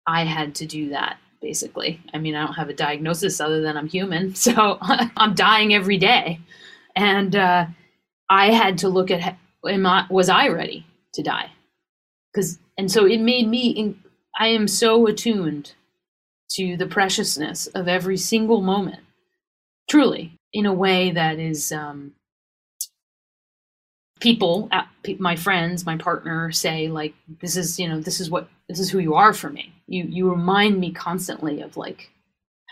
i had to do that basically i mean i don't have a diagnosis other than i'm human (laughs) so (laughs) i'm dying every day and uh, I had to look at am I, was I ready to die? Because and so it made me. In, I am so attuned to the preciousness of every single moment, truly, in a way that is. Um, people, uh, my friends, my partner, say like, "This is you know, this is what this is who you are for me." You you remind me constantly of like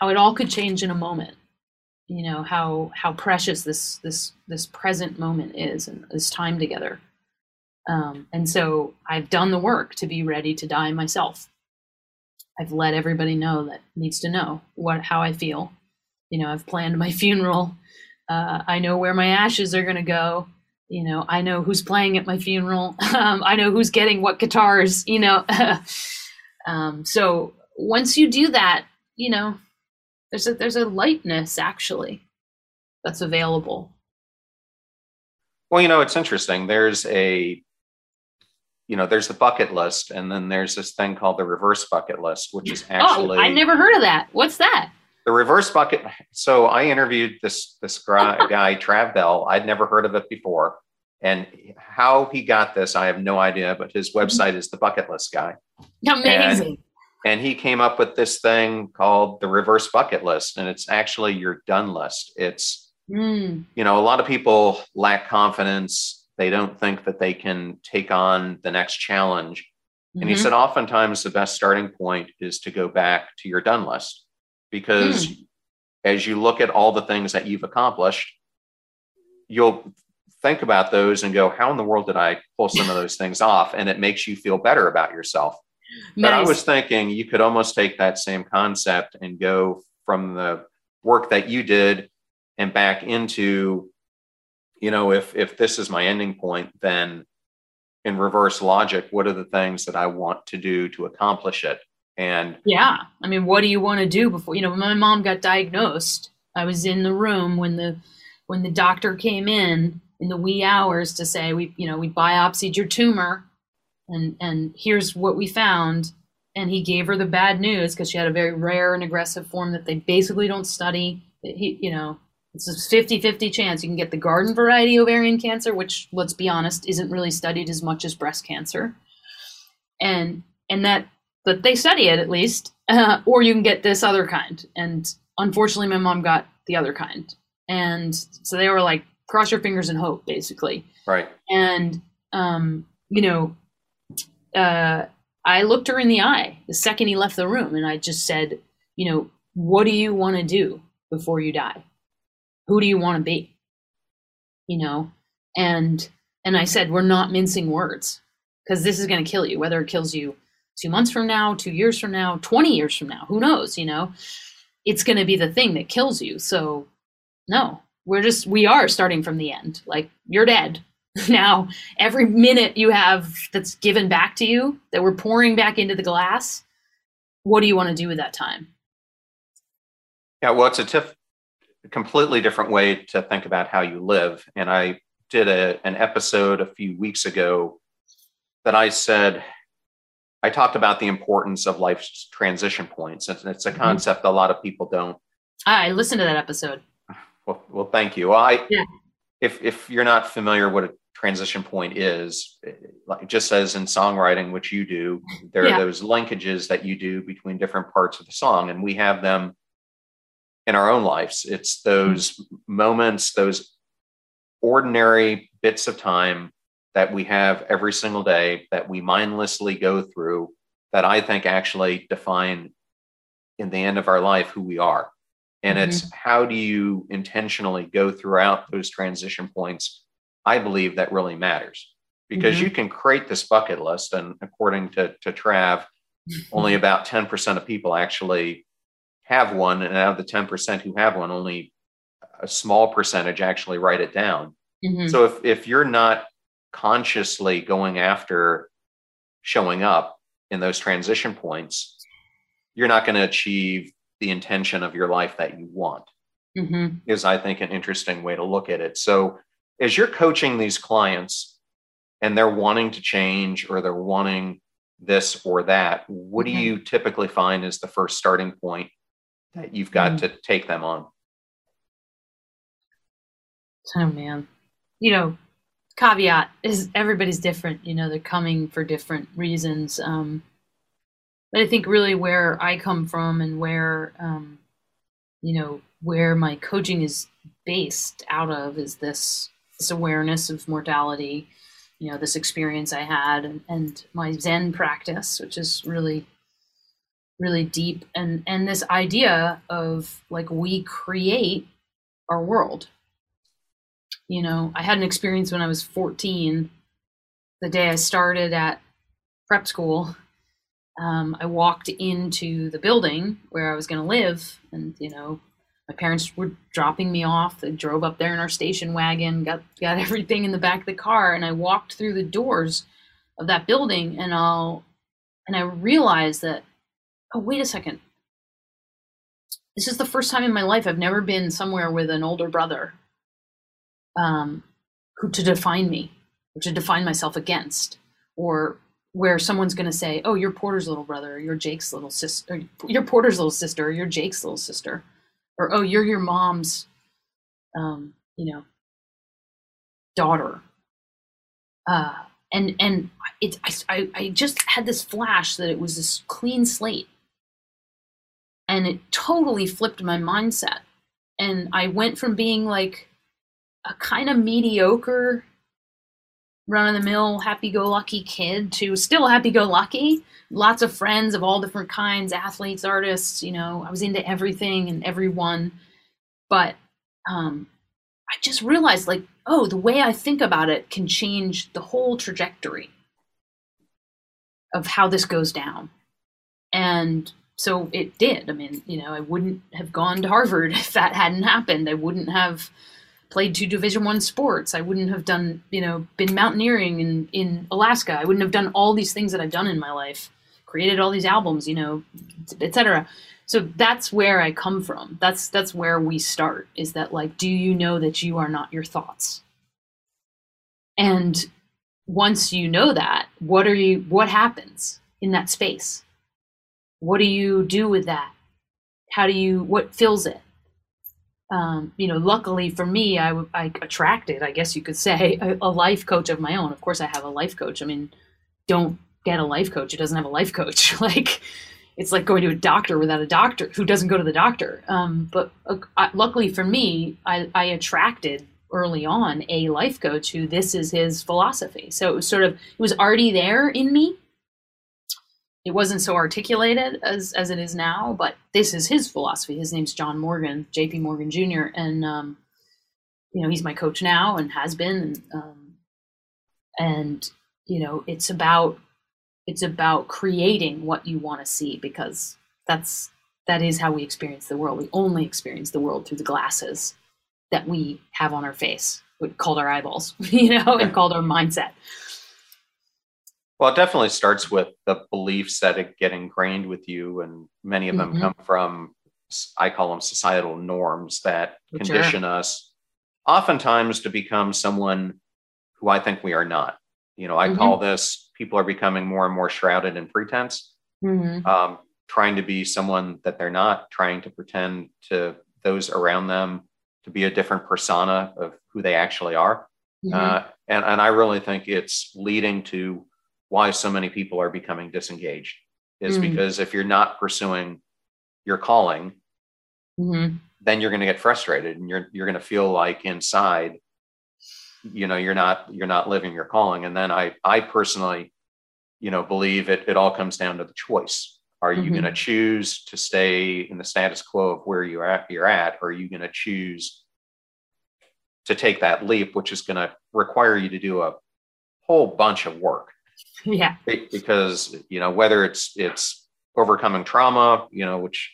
how it all could change in a moment. You know how how precious this this this present moment is and this time together. Um, and so i've done the work to be ready to die myself. I've let everybody know that needs to know what how i feel. You know i've planned my (laughs) funeral. Uh, i know where my ashes are going to go you know i know who's playing at my funeral (laughs) um, i know who's getting what guitars you know (laughs) um, so once you do that you know there's a there's a lightness actually that's available. Well, you know, it's interesting. There's a you know, there's the bucket list, and then there's this thing called the reverse bucket list, which is actually oh, I never heard of that. What's that? The reverse bucket. So I interviewed this this guy Trav Bell. I'd never heard of it before, and how he got this, I have no idea. But his website is the Bucket List Guy. Amazing. And and he came up with this thing called the reverse bucket list and it's actually your done list it's mm. you know a lot of people lack confidence they don't think that they can take on the next challenge mm-hmm. and he mm-hmm. said oftentimes the best starting point is to go back to your done list because mm. as you look at all the things that you've accomplished you'll think about those and go how in the world did i pull some of those things off and it makes you feel better about yourself Nice. But I was thinking you could almost take that same concept and go from the work that you did and back into, you know, if if this is my ending point, then in reverse logic, what are the things that I want to do to accomplish it? And yeah, I mean, what do you want to do before you know? When my mom got diagnosed, I was in the room when the when the doctor came in in the wee hours to say we you know we biopsied your tumor and and here's what we found. And he gave her the bad news because she had a very rare and aggressive form that they basically don't study. He you know it's a 50-50 chance you can get the garden variety ovarian cancer which let's be honest isn't really studied as much as breast cancer. And and that but they study it at least uh, or you can get this other kind and unfortunately my mom got the other kind and so they were like cross your fingers and hope basically right and um you know uh, I looked her in the eye the second he left the room, and I just said, you know, what do you want to do before you die? Who do you want to be? You know, and and I said, we're not mincing words because this is going to kill you. Whether it kills you two months from now, two years from now, twenty years from now, who knows? You know, it's going to be the thing that kills you. So, no, we're just we are starting from the end. Like you're dead (laughs) now every minute you have that's given back to you that we're pouring back into the glass what do you want to do with that time yeah well it's a tif- completely different way to think about how you live and i did a, an episode a few weeks ago that i said I talked about the importance of life's transition points. It's, it's a mm-hmm. concept mm-hmm. a lot of people don't. I listened to that episode. Well, well, thank you. Well, I, yeah. if if you're not familiar what a transition point is, it just says in songwriting, which you do, there yeah. are those linkages that you do between different parts of the song, and we have them in our own lives. It's those mm-hmm. moments, those ordinary bits of time that we have every single day that we mindlessly go through that I think actually define in the end of our life who we are. And mm-hmm. it's how do you intentionally go throughout those transition points? I believe that really matters because mm-hmm. you can create this bucket list. And according to, to Trav, only about 10% of people actually have one. And out of the 10% who have one, only a small percentage actually write it down. Mm-hmm. So if, if you're not consciously going after showing up in those transition points, you're not going to achieve the intention of your life that you want. Mm-hmm. Is I think an interesting way to look at it. So as you're coaching these clients and they're wanting to change or they're wanting this or that, what mm-hmm. do you typically find is the first starting point that you've got mm-hmm. to take them on? Oh man. You know, caveat is everybody's different you know they're coming for different reasons um, but i think really where i come from and where um, you know where my coaching is based out of is this this awareness of mortality you know this experience i had and, and my zen practice which is really really deep and and this idea of like we create our world you know, I had an experience when I was 14, the day I started at prep school. Um, I walked into the building where I was going to live, and you know, my parents were dropping me off. They drove up there in our station wagon, got got (laughs) everything in the back of the car, and I walked through the doors of that building, and I'll and I realized that, oh wait a second, this is the first time in my life I've never been somewhere with an older brother um, who to define me or to define myself against, or where someone's going to say, "Oh, you're Porter's little brother, or you're Jake's little sister, you're Porter's little sister, or you're Jake's little sister," or "Oh, you're your mom's, um, you know, daughter." Uh, and and it, I, I just had this flash that it was this clean slate, and it totally flipped my mindset, and I went from being like a kind of mediocre run of the mill happy go lucky kid to still happy go lucky lots of friends of all different kinds athletes artists you know i was into everything and everyone. But um i just realized like oh the way i think about it can change the whole trajectory of how this goes down. And so it did. I mean you know i wouldn't have gone to harvard (laughs) if that hadn't happened. I wouldn't have played two division one sports. I wouldn't have done you know been mountaineering in in alaska. I wouldn't have done all these things that i've done in my life created all these albums you know etc so that's where i come from. That's that's where we start is that like do you know that you are not your thoughts? And once you know that what are you what happens in that space? What do you do with that? How do you what fills it um, you know, luckily for me, I, I attracted, I guess you could say, a, a, life coach of my own. Of course, I have a life coach. I mean, don't get a life coach who doesn't have a life coach. (laughs) like, it's like going to a doctor without a doctor who doesn't go to the doctor. Um, but uh, luckily for me, I, I attracted early on a life coach who this is his philosophy. So it was sort of, it was already there in me it wasn't so articulated as as it is now, but this is his philosophy. His name's John Morgan, J.P. Morgan Jr., and um, you know he's my coach now and has been, and, um, and you know it's about it's about creating what you want to see because that's that is how we experience the world. We only experience the world through the glasses that we have on our face, called our eyeballs, (laughs) you know, and called our mindset. Well, it definitely starts with the beliefs that get ingrained with you, and many of them mm-hmm. come from, I call them societal norms that condition sure. us oftentimes to become someone who I think we are not. You know, I Mhm. call this people are becoming more and more shrouded in pretense, Mm-hmm. um, trying to be someone that they're not, trying to pretend to those around them to be a different persona of who they actually are. Mm-hmm. Uh, and, and I really think it's leading to why so many people are becoming disengaged, is Mm. because if you're not pursuing your calling, hmm then you're going to get frustrated and you're you're going to feel like inside you know you're not you're not living your calling and then i i personally you know believe it it all comes down to the choice are you Mhm. going to choose to stay in the status quo of where you're at you're at or are you going to choose to take that leap which is going to require you to do a whole bunch of work (laughs) Yeah. Because you know whether it's it's overcoming trauma you know which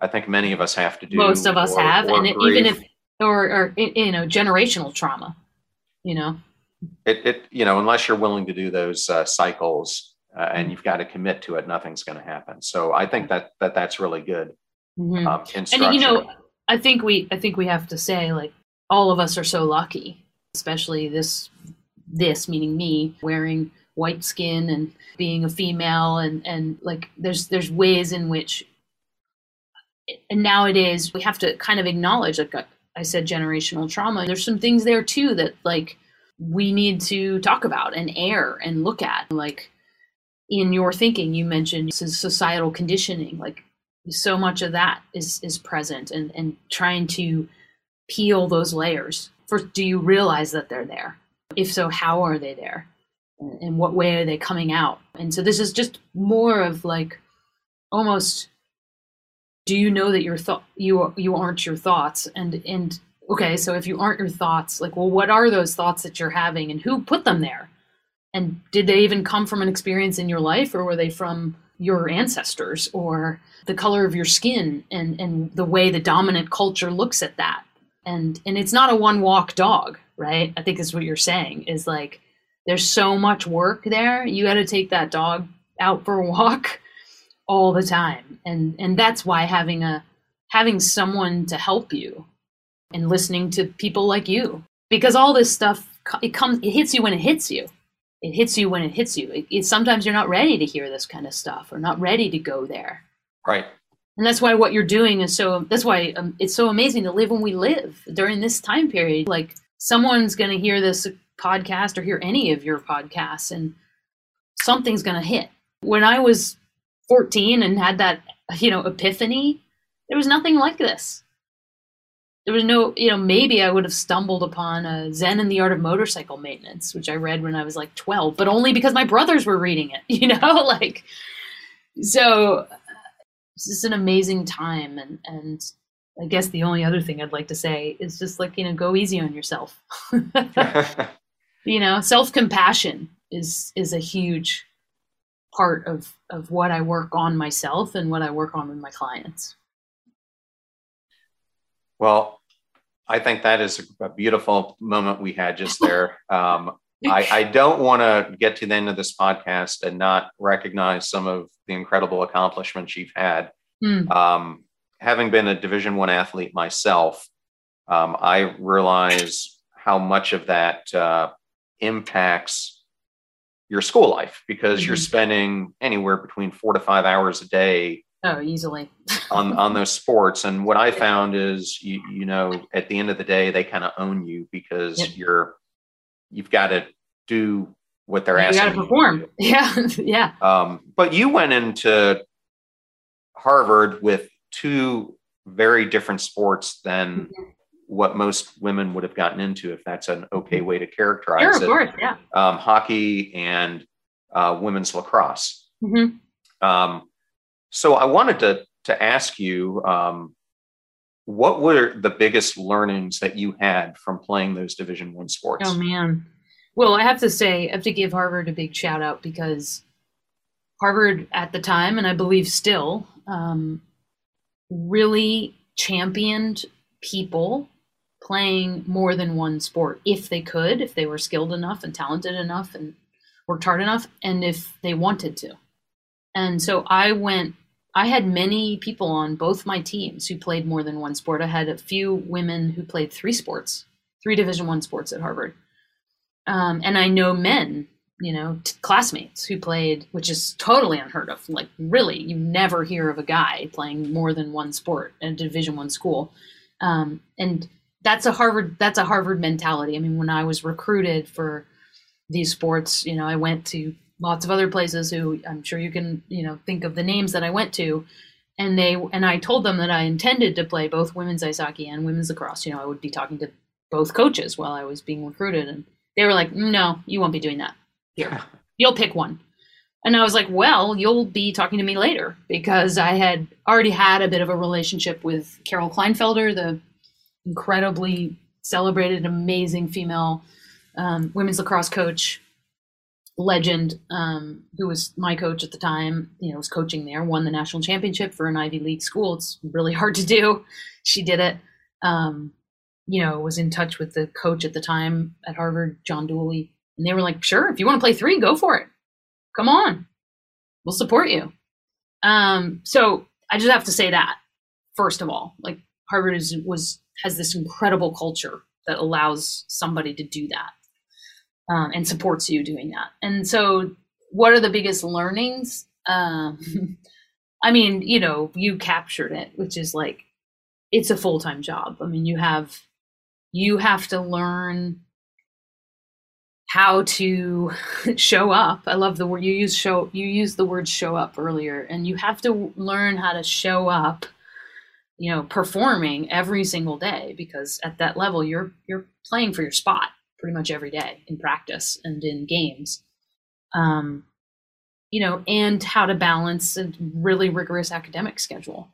i think many of us have to do Most of us or- have, or and it, even if or or you know generational trauma, you know. it, it you know unless you're willing to do those uh, cycles uh, and you've got to commit to it nothing's going to happen so i think that that that's really good Mhm. um, and you know i think we i think we have to say like all of us are so lucky especially this this meaning me wearing white skin and being a female and and like there's there's ways in which and nowadays we have to kind of acknowledge like i said generational trauma. There's some things there too that like we need to talk about and air and look at. Like in your thinking you mentioned societal conditioning. Like so much of that is is present and and trying to peel those layers. First do you realize that they're there? If so how are they there in what way are they coming out? And so this is just more of like almost do you know that your thought you you aren't your thoughts? And and okay so if you aren't your thoughts like well what are those thoughts that you're having and who put them there? And did they even come from an experience in your life or were they from your ancestors or the color of your skin and and the way the dominant culture looks at that? And and it's not a one walk dog right? I think is what you're saying is like there's so much work there. You got to take that dog out for a walk (laughs) all the time. And and that's why having a having someone to help you and listening to people like you. Because all this stuff it comes it hits you when it hits you. It hits you when it hits you. It, it sometimes you're not ready to hear this kind of stuff or not ready to go there. Right. And that's why what you're doing is so that's why um, it's so amazing to live when we live during this time period. Like someone's going to hear this podcast or hear any of your podcasts and something's going to hit. When i was 14 and had that you know epiphany there was nothing like this. There was no you know maybe i would have stumbled upon a zen in the art of motorcycle maintenance which i read when i was like 12 but only because my brothers were reading it (laughs) you know (laughs) like so uh, it's just an amazing time and and i guess the only other thing i'd like to say is just like you know go easy on yourself (laughs) you know self-compassion is is a huge part of of what i work on myself and what i work on with my clients. Well i think that is a beautiful moment we had just there. (laughs) Um, I, I don't want to get to the end of this podcast and not recognize some of the incredible accomplishments you've had. Hmm. um, having been a division one athlete myself um, i realize how much of that uh, impacts your school life because you're Mhm. spending anywhere between four to five hours a day oh easily (laughs) on on those sports and what i found is you you know at the end of the day they kind of own you because Yep. you're you've got to do what they're you asking got to you perform (laughs) yeah yeah Um, but you went into Harvard with two very different sports than Mm-hmm. What most women would have gotten into, if that's an okay way to characterize sure of it. course yeah Um, hockey and uh, women's lacrosse. hmm Um, so I wanted to to ask you, um, what were the biggest learnings that you had from playing those Division One sports? Oh man. Well, I have to say, I have to give Harvard a big shout out because Harvard at the time, and I believe still, um, really championed people playing more than one sport if they could, if they were skilled enough and talented enough and worked hard enough, and if they wanted to. And so I went, I had many people on both my teams who played more than one sport. I had a few women who played three sports, three Division One sports at Harvard. Um, and I know men you know, t- classmates who played, which is totally unheard of. Like, really, you never hear of a guy playing more than one sport at a Division One school, um, and that's a Harvard. That's a Harvard mentality. I mean, when I was recruited for these sports, you know, I went to lots of other places who I'm sure you can, you know, think of the names that I went to, and they and I told them that I intended to play both women's ice hockey and women's lacrosse. You know, I would be talking to both coaches while I was being recruited, and they were like, "No, you won't be doing that." Here, you'll pick one. And I was like, well, you'll be talking to me later because I had already had a bit of a relationship with Carol Kleinfelder, the incredibly celebrated, amazing female um, women's lacrosse coach, legend, um, who was my coach at the time, you know, was coaching there, won the national championship for an Ivy League school. It's really (laughs) hard to do. She did it. Um, you know, was in touch with the coach at the time at Harvard, John Dooley and they were like, sure, if you want to play three, go for it. Come on. We'll support you. Um, so I just have to say that, first of all, like Harvard is, was has this incredible culture that allows somebody to do that um, and supports you doing that. And so, what are the biggest learnings? Um, (laughs) I mean, you know, you captured it, which is like it's a full time job. I mean, you have you have to learn how to (laughs) show up. I love the word you use show you use the word show up earlier and you have to learn how to show up you know performing every single day because at that level you're you're playing for your spot pretty much every day in practice and in games. Um you know, and how to balance a really rigorous academic schedule.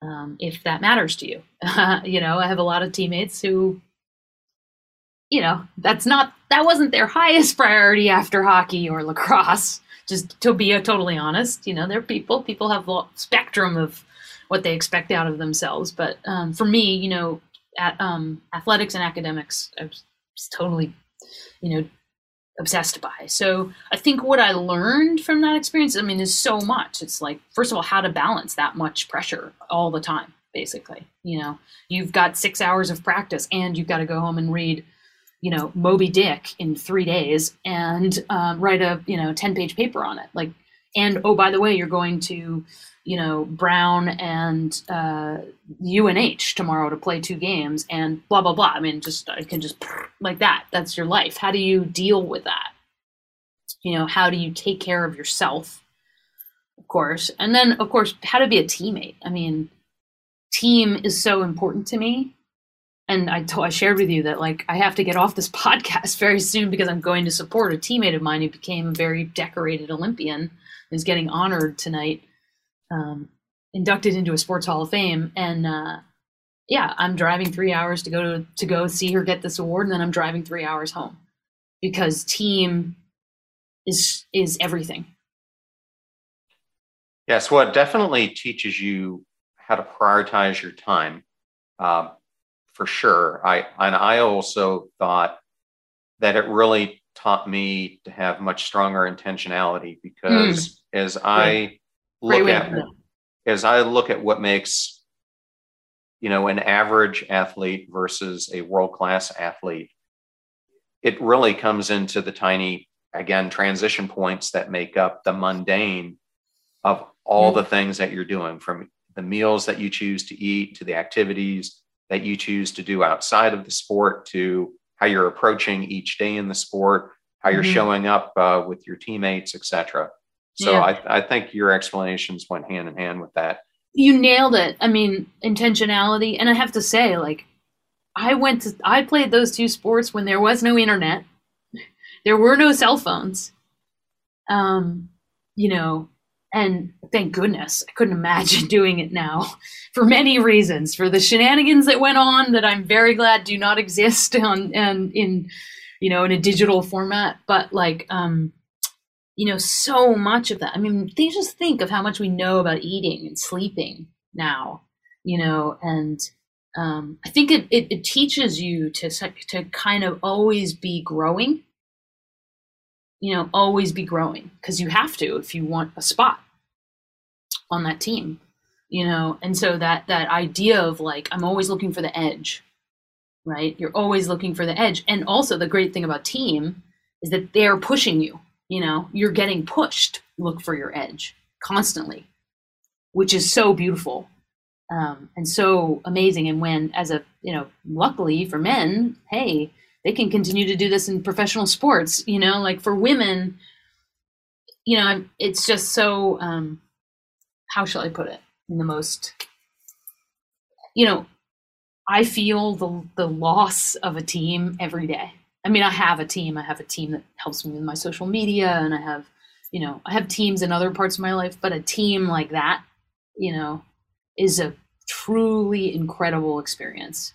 Um, if that matters to you. (laughs) you know, I have a lot of teammates who you know, that's not that wasn't their highest priority after hockey or lacrosse. Just to be totally honest, you know, they're people. People have a spectrum of what they expect out of themselves. But um, for me, you know, at um, athletics and academics, I was totally, you know, obsessed by. So I think what I learned from that experience, I mean, is so much. It's like, first of all, how to balance that much pressure all the time, basically. You know, you've got six hours of practice and you've got to go home and read you know Moby Dick in three days and um, write a you know ten page paper on it. Like, and oh by the way, you're going to you know Brown and uh, UNH tomorrow to play two games and blah blah blah. I mean, just I can just like that. That's your life. How do you deal with that? You know, how do you take care of yourself? Of course, and then of course, how to be a teammate. I mean, team is so important to me and I, told, I shared with you that like I have to get off this (laughs) podcast very soon because I'm going to support a teammate of mine who became a very decorated Olympian is getting honored tonight, um, inducted into a Sports Hall of Fame, and uh, yeah, I'm driving three hours to go to to go see her get this award, and then I'm driving three hours home because team is is everything. Yes, well, it definitely teaches you how to prioritize your time. Uh, for sure. I and I also thought that it really taught me to have much stronger intentionality because mm. as I look at as I look at what makes you know an average athlete versus a world class athlete, it really comes into the tiny again transition points that make up the mundane of all mm. the things that you're doing from the meals that you choose to eat to the activities that you choose to do outside of the sport to how you're approaching each day in the sport how you're mm-hmm. showing up uh, with your teammates etc so yeah. I, I think your explanations went hand in hand with that. You nailed it. I mean intentionality. And i have to say like i went to i played those two sports when there was no internet. (laughs) There were no cell phones. Um you know and thank goodness, I couldn't imagine (laughs) doing it now (laughs) for many reasons. For the shenanigans that went on that I'm very glad do not (laughs) exist on and in you know in a digital format. But like um, you know, so much of that. I mean, they just think of how much we know about eating and sleeping now, you know, and um, I think it, it, it teaches you to to kind of always be growing you know, always be growing because you have to if you want a spot on that team, you know. And so that that idea of like I'm always looking for the edge, right? You're always looking for the edge. And also the great thing about team is that they're pushing you. You know, you're getting pushed. Look for your edge constantly, which is so beautiful um, and so amazing. And when, as a you know, luckily for men, hey, they can continue to do this in professional sports. You know, like for women, you know, it's just so. Um, how shall I put it? In the most, you know, I feel the the loss of a team every day. I mean, I have a team. I have a team that helps me with my social media, and I have, you know, I have teams in other parts of my life. But a team like that, you know, is a truly incredible experience.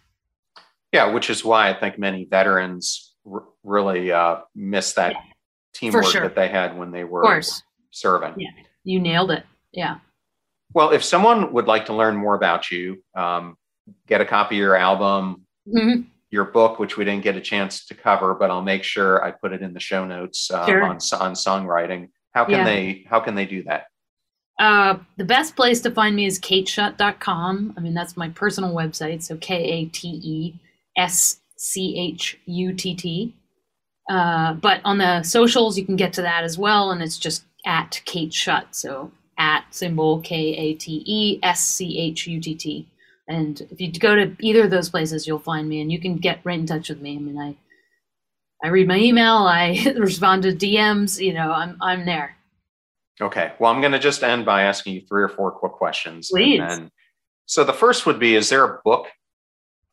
Yeah, which is why I think many veterans r- really uh, miss that yeah, teamwork sure. that they had when they were serving. Yeah, you nailed it. Yeah. Well, if someone would like to learn more about you, um, get a copy of your album, mm-hmm. your book, which we didn't get a chance to cover, but I'll make sure I put it in the show notes um, sure. on, on songwriting. How can yeah. they How can they do that? Uh, the best place to find me is kateschutt.com. I mean, that's my personal website. So K A T E S C H U T T. Uh, but on the socials, you can get to that as well. And it's just at Kate Schutt. So at symbol K A T E S C H U T T. And if you go to either of those places, you'll find me and you can get right in touch with me. I mean, I I read my email, I (laughs) respond to DMs, you know, I'm I'm there. Okay. Well, I'm going to just end by asking you three or four quick questions. Please. Then, so the first would be: Is there a book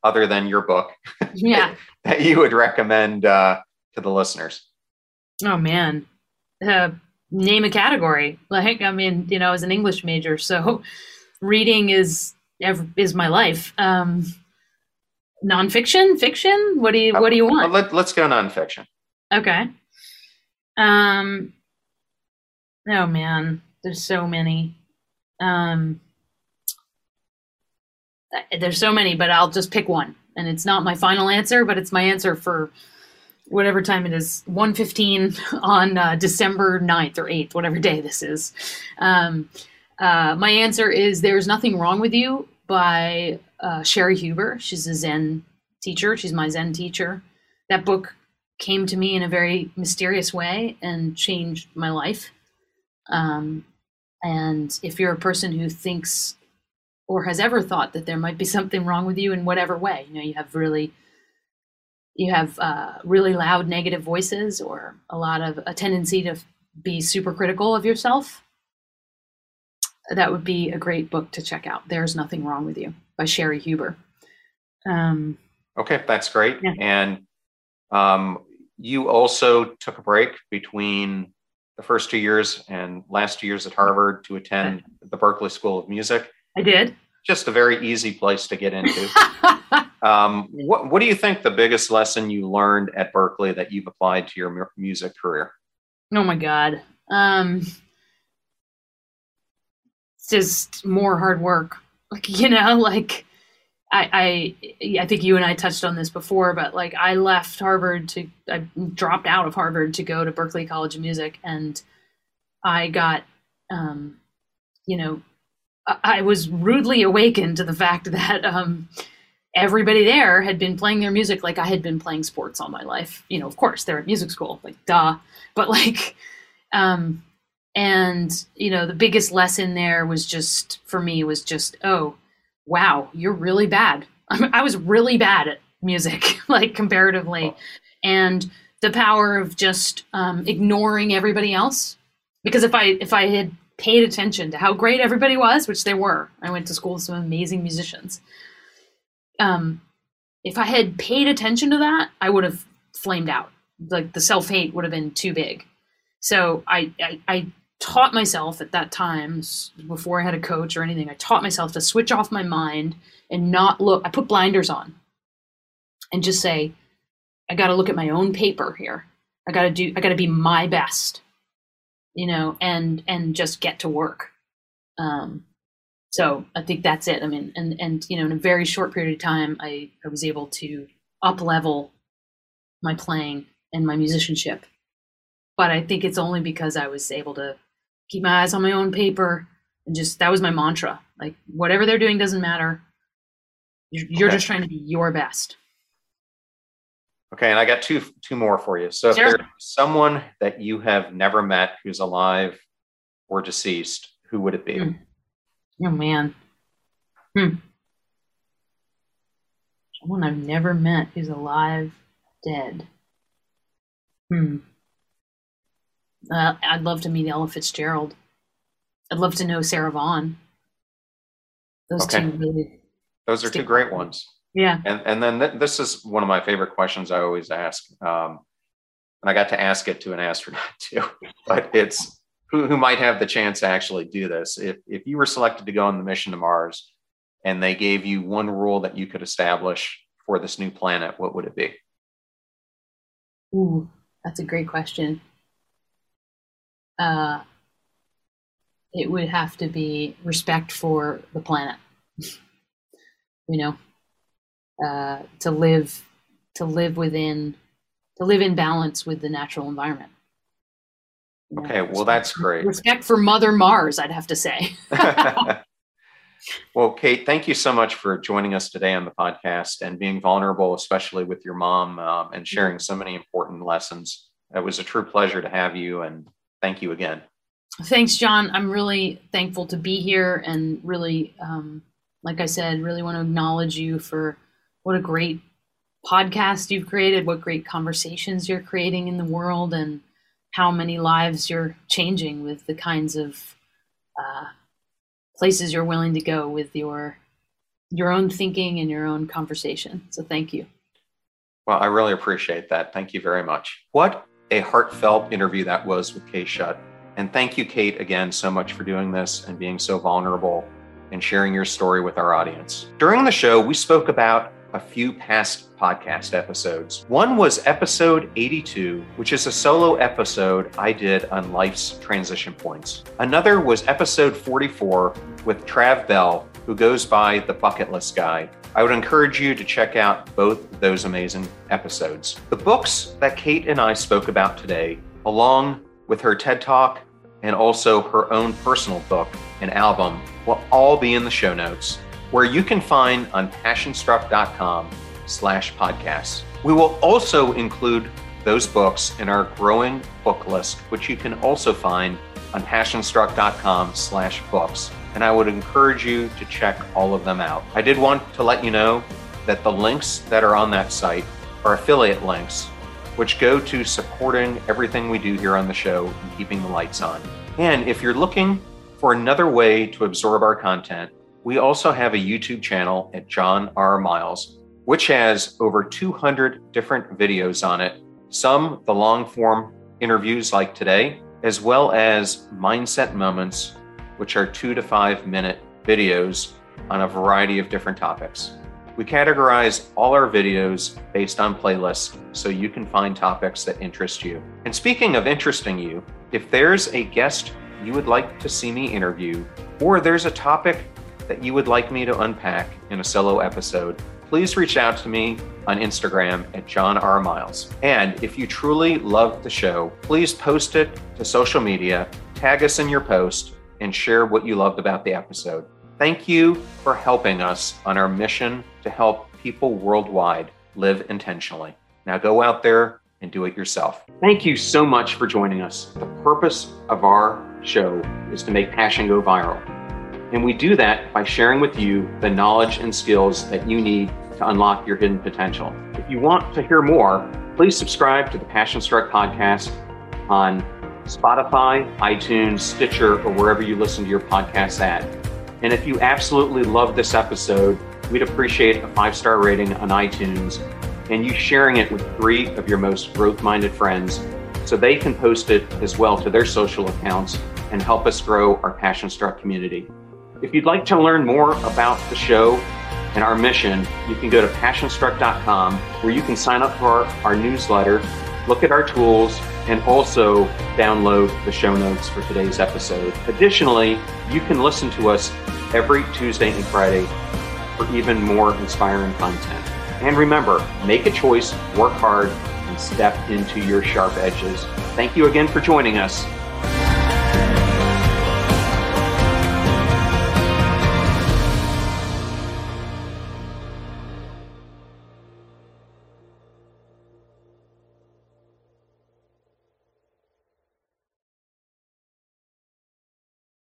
other than your book? (laughs) Yeah. that you would recommend uh, to the listeners? Oh man, uh, name a category. Like I mean, you know, as an English major, so reading is is my life. Um, nonfiction, fiction. What do you What do you want? Let, let's go nonfiction. Okay. Um, Oh man, there's so many. Um, there's so many, but I'll just pick one, and it's not my final answer, but it's my answer for whatever time it is 1.15 on uh, december 9th or 8th whatever day this is. Um, uh, my answer is there's nothing wrong with you by uh, cheri huber. She's a zen teacher. She's my zen teacher. That book came to me in a very mysterious way and changed my life. Um, and if you're a person who thinks or has ever thought that there might be something wrong with you in whatever way, you know, you have really you have uh, really loud negative voices or a lot of a tendency to be super critical of yourself, that would be a great book to check out. There's Nothing Wrong with You by Cheri Huber. Um, okay, that's great. Yeah. And um, you also took a break between the first two years and last two years at Harvard to attend the Berklee School of Music. I did. Just a very easy place to get into. (laughs) um, what, what do you think the biggest lesson you learned at Berklee that you've applied to your music career? Oh my God. Um, it's just more hard work. (laughs) Like, you know, like I, I I think you and I touched on this before, but like I left Harvard to I dropped out of Harvard to go to Berklee College of Music, and I got, um, you know, I, I was rudely awakened to the fact (laughs) that um, everybody there had been playing their music like I had been playing sports all my life. You know, of course they're at music school, like duh, but like, um, and you know, the biggest lesson there was just for me was just oh wow, you're really bad. (laughs) I was really bad at music, (laughs) like comparatively. And the power of just um, ignoring everybody else. Because if I if I had paid attention to how great everybody was, which they were, I went to school with some amazing musicians. Um, if I had paid attention to that, I would have flamed out. Like the self hate would have been too big. So I, I, I taught myself at that time before I had a coach or anything. I taught myself to switch off my mind and not look. I put blinders on and just say, I got to look at my own paper here. I got to do. I got to be my best, you know, and and just get to work. Um, so I think that's it. I mean, and and you know, in a very short period of time, I I was able to up level my playing and my musicianship but I think it's only because I was able to keep my eyes on my own paper and just that was my mantra like whatever they're doing doesn't matter you're, you're okay. just trying to be your best Okay, and I got two two more for you. So, Sure. if there's someone that you have never met who's alive or deceased, who would it be? Hmm. Oh man. Hmm. Someone I've never met who's alive, dead. Hmm. Uh, I'd love to meet Ella Fitzgerald. I'd love to know Sarah Vaughan. Those Okay. two really, Those are two great ones. yeah. And and then th- this is one of my favorite questions I always ask. Um, and I got to ask it to an astronaut (laughs) too, but it's who, who might have the chance to actually do this. If if you were selected to go on the mission to Mars, and they gave you one rule that you could establish for this new planet, what would it be? Ooh, that's a great question. Uh, it would have to be respect for the planet. you know, uh, to live, to live within, to live in balance with the natural environment. Okay, well that's great. Respect for Mother Mars, I'd have to say. (laughs) well, Kate, thank you so much for joining us today on the podcast and being vulnerable, especially with your mom, um, and sharing so many important lessons. It was a true pleasure to have you, and thank you again. Thanks, John. I'm really thankful to be here and really, um, like I said, really want to acknowledge you for what a great podcast you've created, what great conversations you're creating in the world, and how many lives you're changing with the kinds of uh, places you're willing to go with your your own thinking and your own conversation. So thank you. Well, I really appreciate that. Thank you very much. What a heartfelt interview that was with Kate Schutt. And thank you, Kate, again so much for doing this and being so vulnerable and sharing your story with our audience. During the show, we spoke about a few past podcast episodes. One was episode 82, which is a solo episode I did on life's transition points. Another was episode 44 with Trav Bell, who goes by the Bucket List Guy. I would encourage you to check out both those amazing episodes. The books that Kate and I spoke about today, along with her TED Talk and also her own personal book and album, will all be in the show notes, where you can find on passionstruck.com slash podcasts. We will also include those books in our growing book list, which you can also find on passionstruck.com slash books. And I would encourage you to check all of them out. I did want to let you know that the links that are on that site are affiliate links, which go to supporting everything we do here on the show and keeping the lights on. And if you're looking for another way to absorb our content, we also have a YouTube channel at John R. Miles, which has over 200 different videos on it, some the long form interviews like today, as well as mindset moments, which are two to five minute videos on a variety of different topics. We categorize all our videos based on playlists so you can find topics that interest you. And speaking of interesting you, if there's a guest you would like to see me interview, or there's a topic that you would like me to unpack in a solo episode, please reach out to me on Instagram at John R. Miles. And if you truly love the show, please post it to social media, tag us in your post, and share what you loved about the episode. Thank you for helping us on our mission to help people worldwide live intentionally. Now go out there and do it yourself. Thank you so much for joining us. The purpose of our show is to make passion go viral. And we do that by sharing with you the knowledge and skills that you need to unlock your hidden potential. If you want to hear more, please subscribe to the Passion Struck podcast on Spotify, iTunes, Stitcher, or wherever you listen to your podcasts at. And if you absolutely love this episode, we'd appreciate a five star rating on iTunes and you sharing it with three of your most growth minded friends so they can post it as well to their social accounts and help us grow our Passion Struck community. If you'd like to learn more about the show and our mission, you can go to passionstruck.com where you can sign up for our, our newsletter, look at our tools, and also download the show notes for today's episode. Additionally, you can listen to us every Tuesday and Friday for even more inspiring content. And remember, make a choice, work hard, and step into your sharp edges. Thank you again for joining us.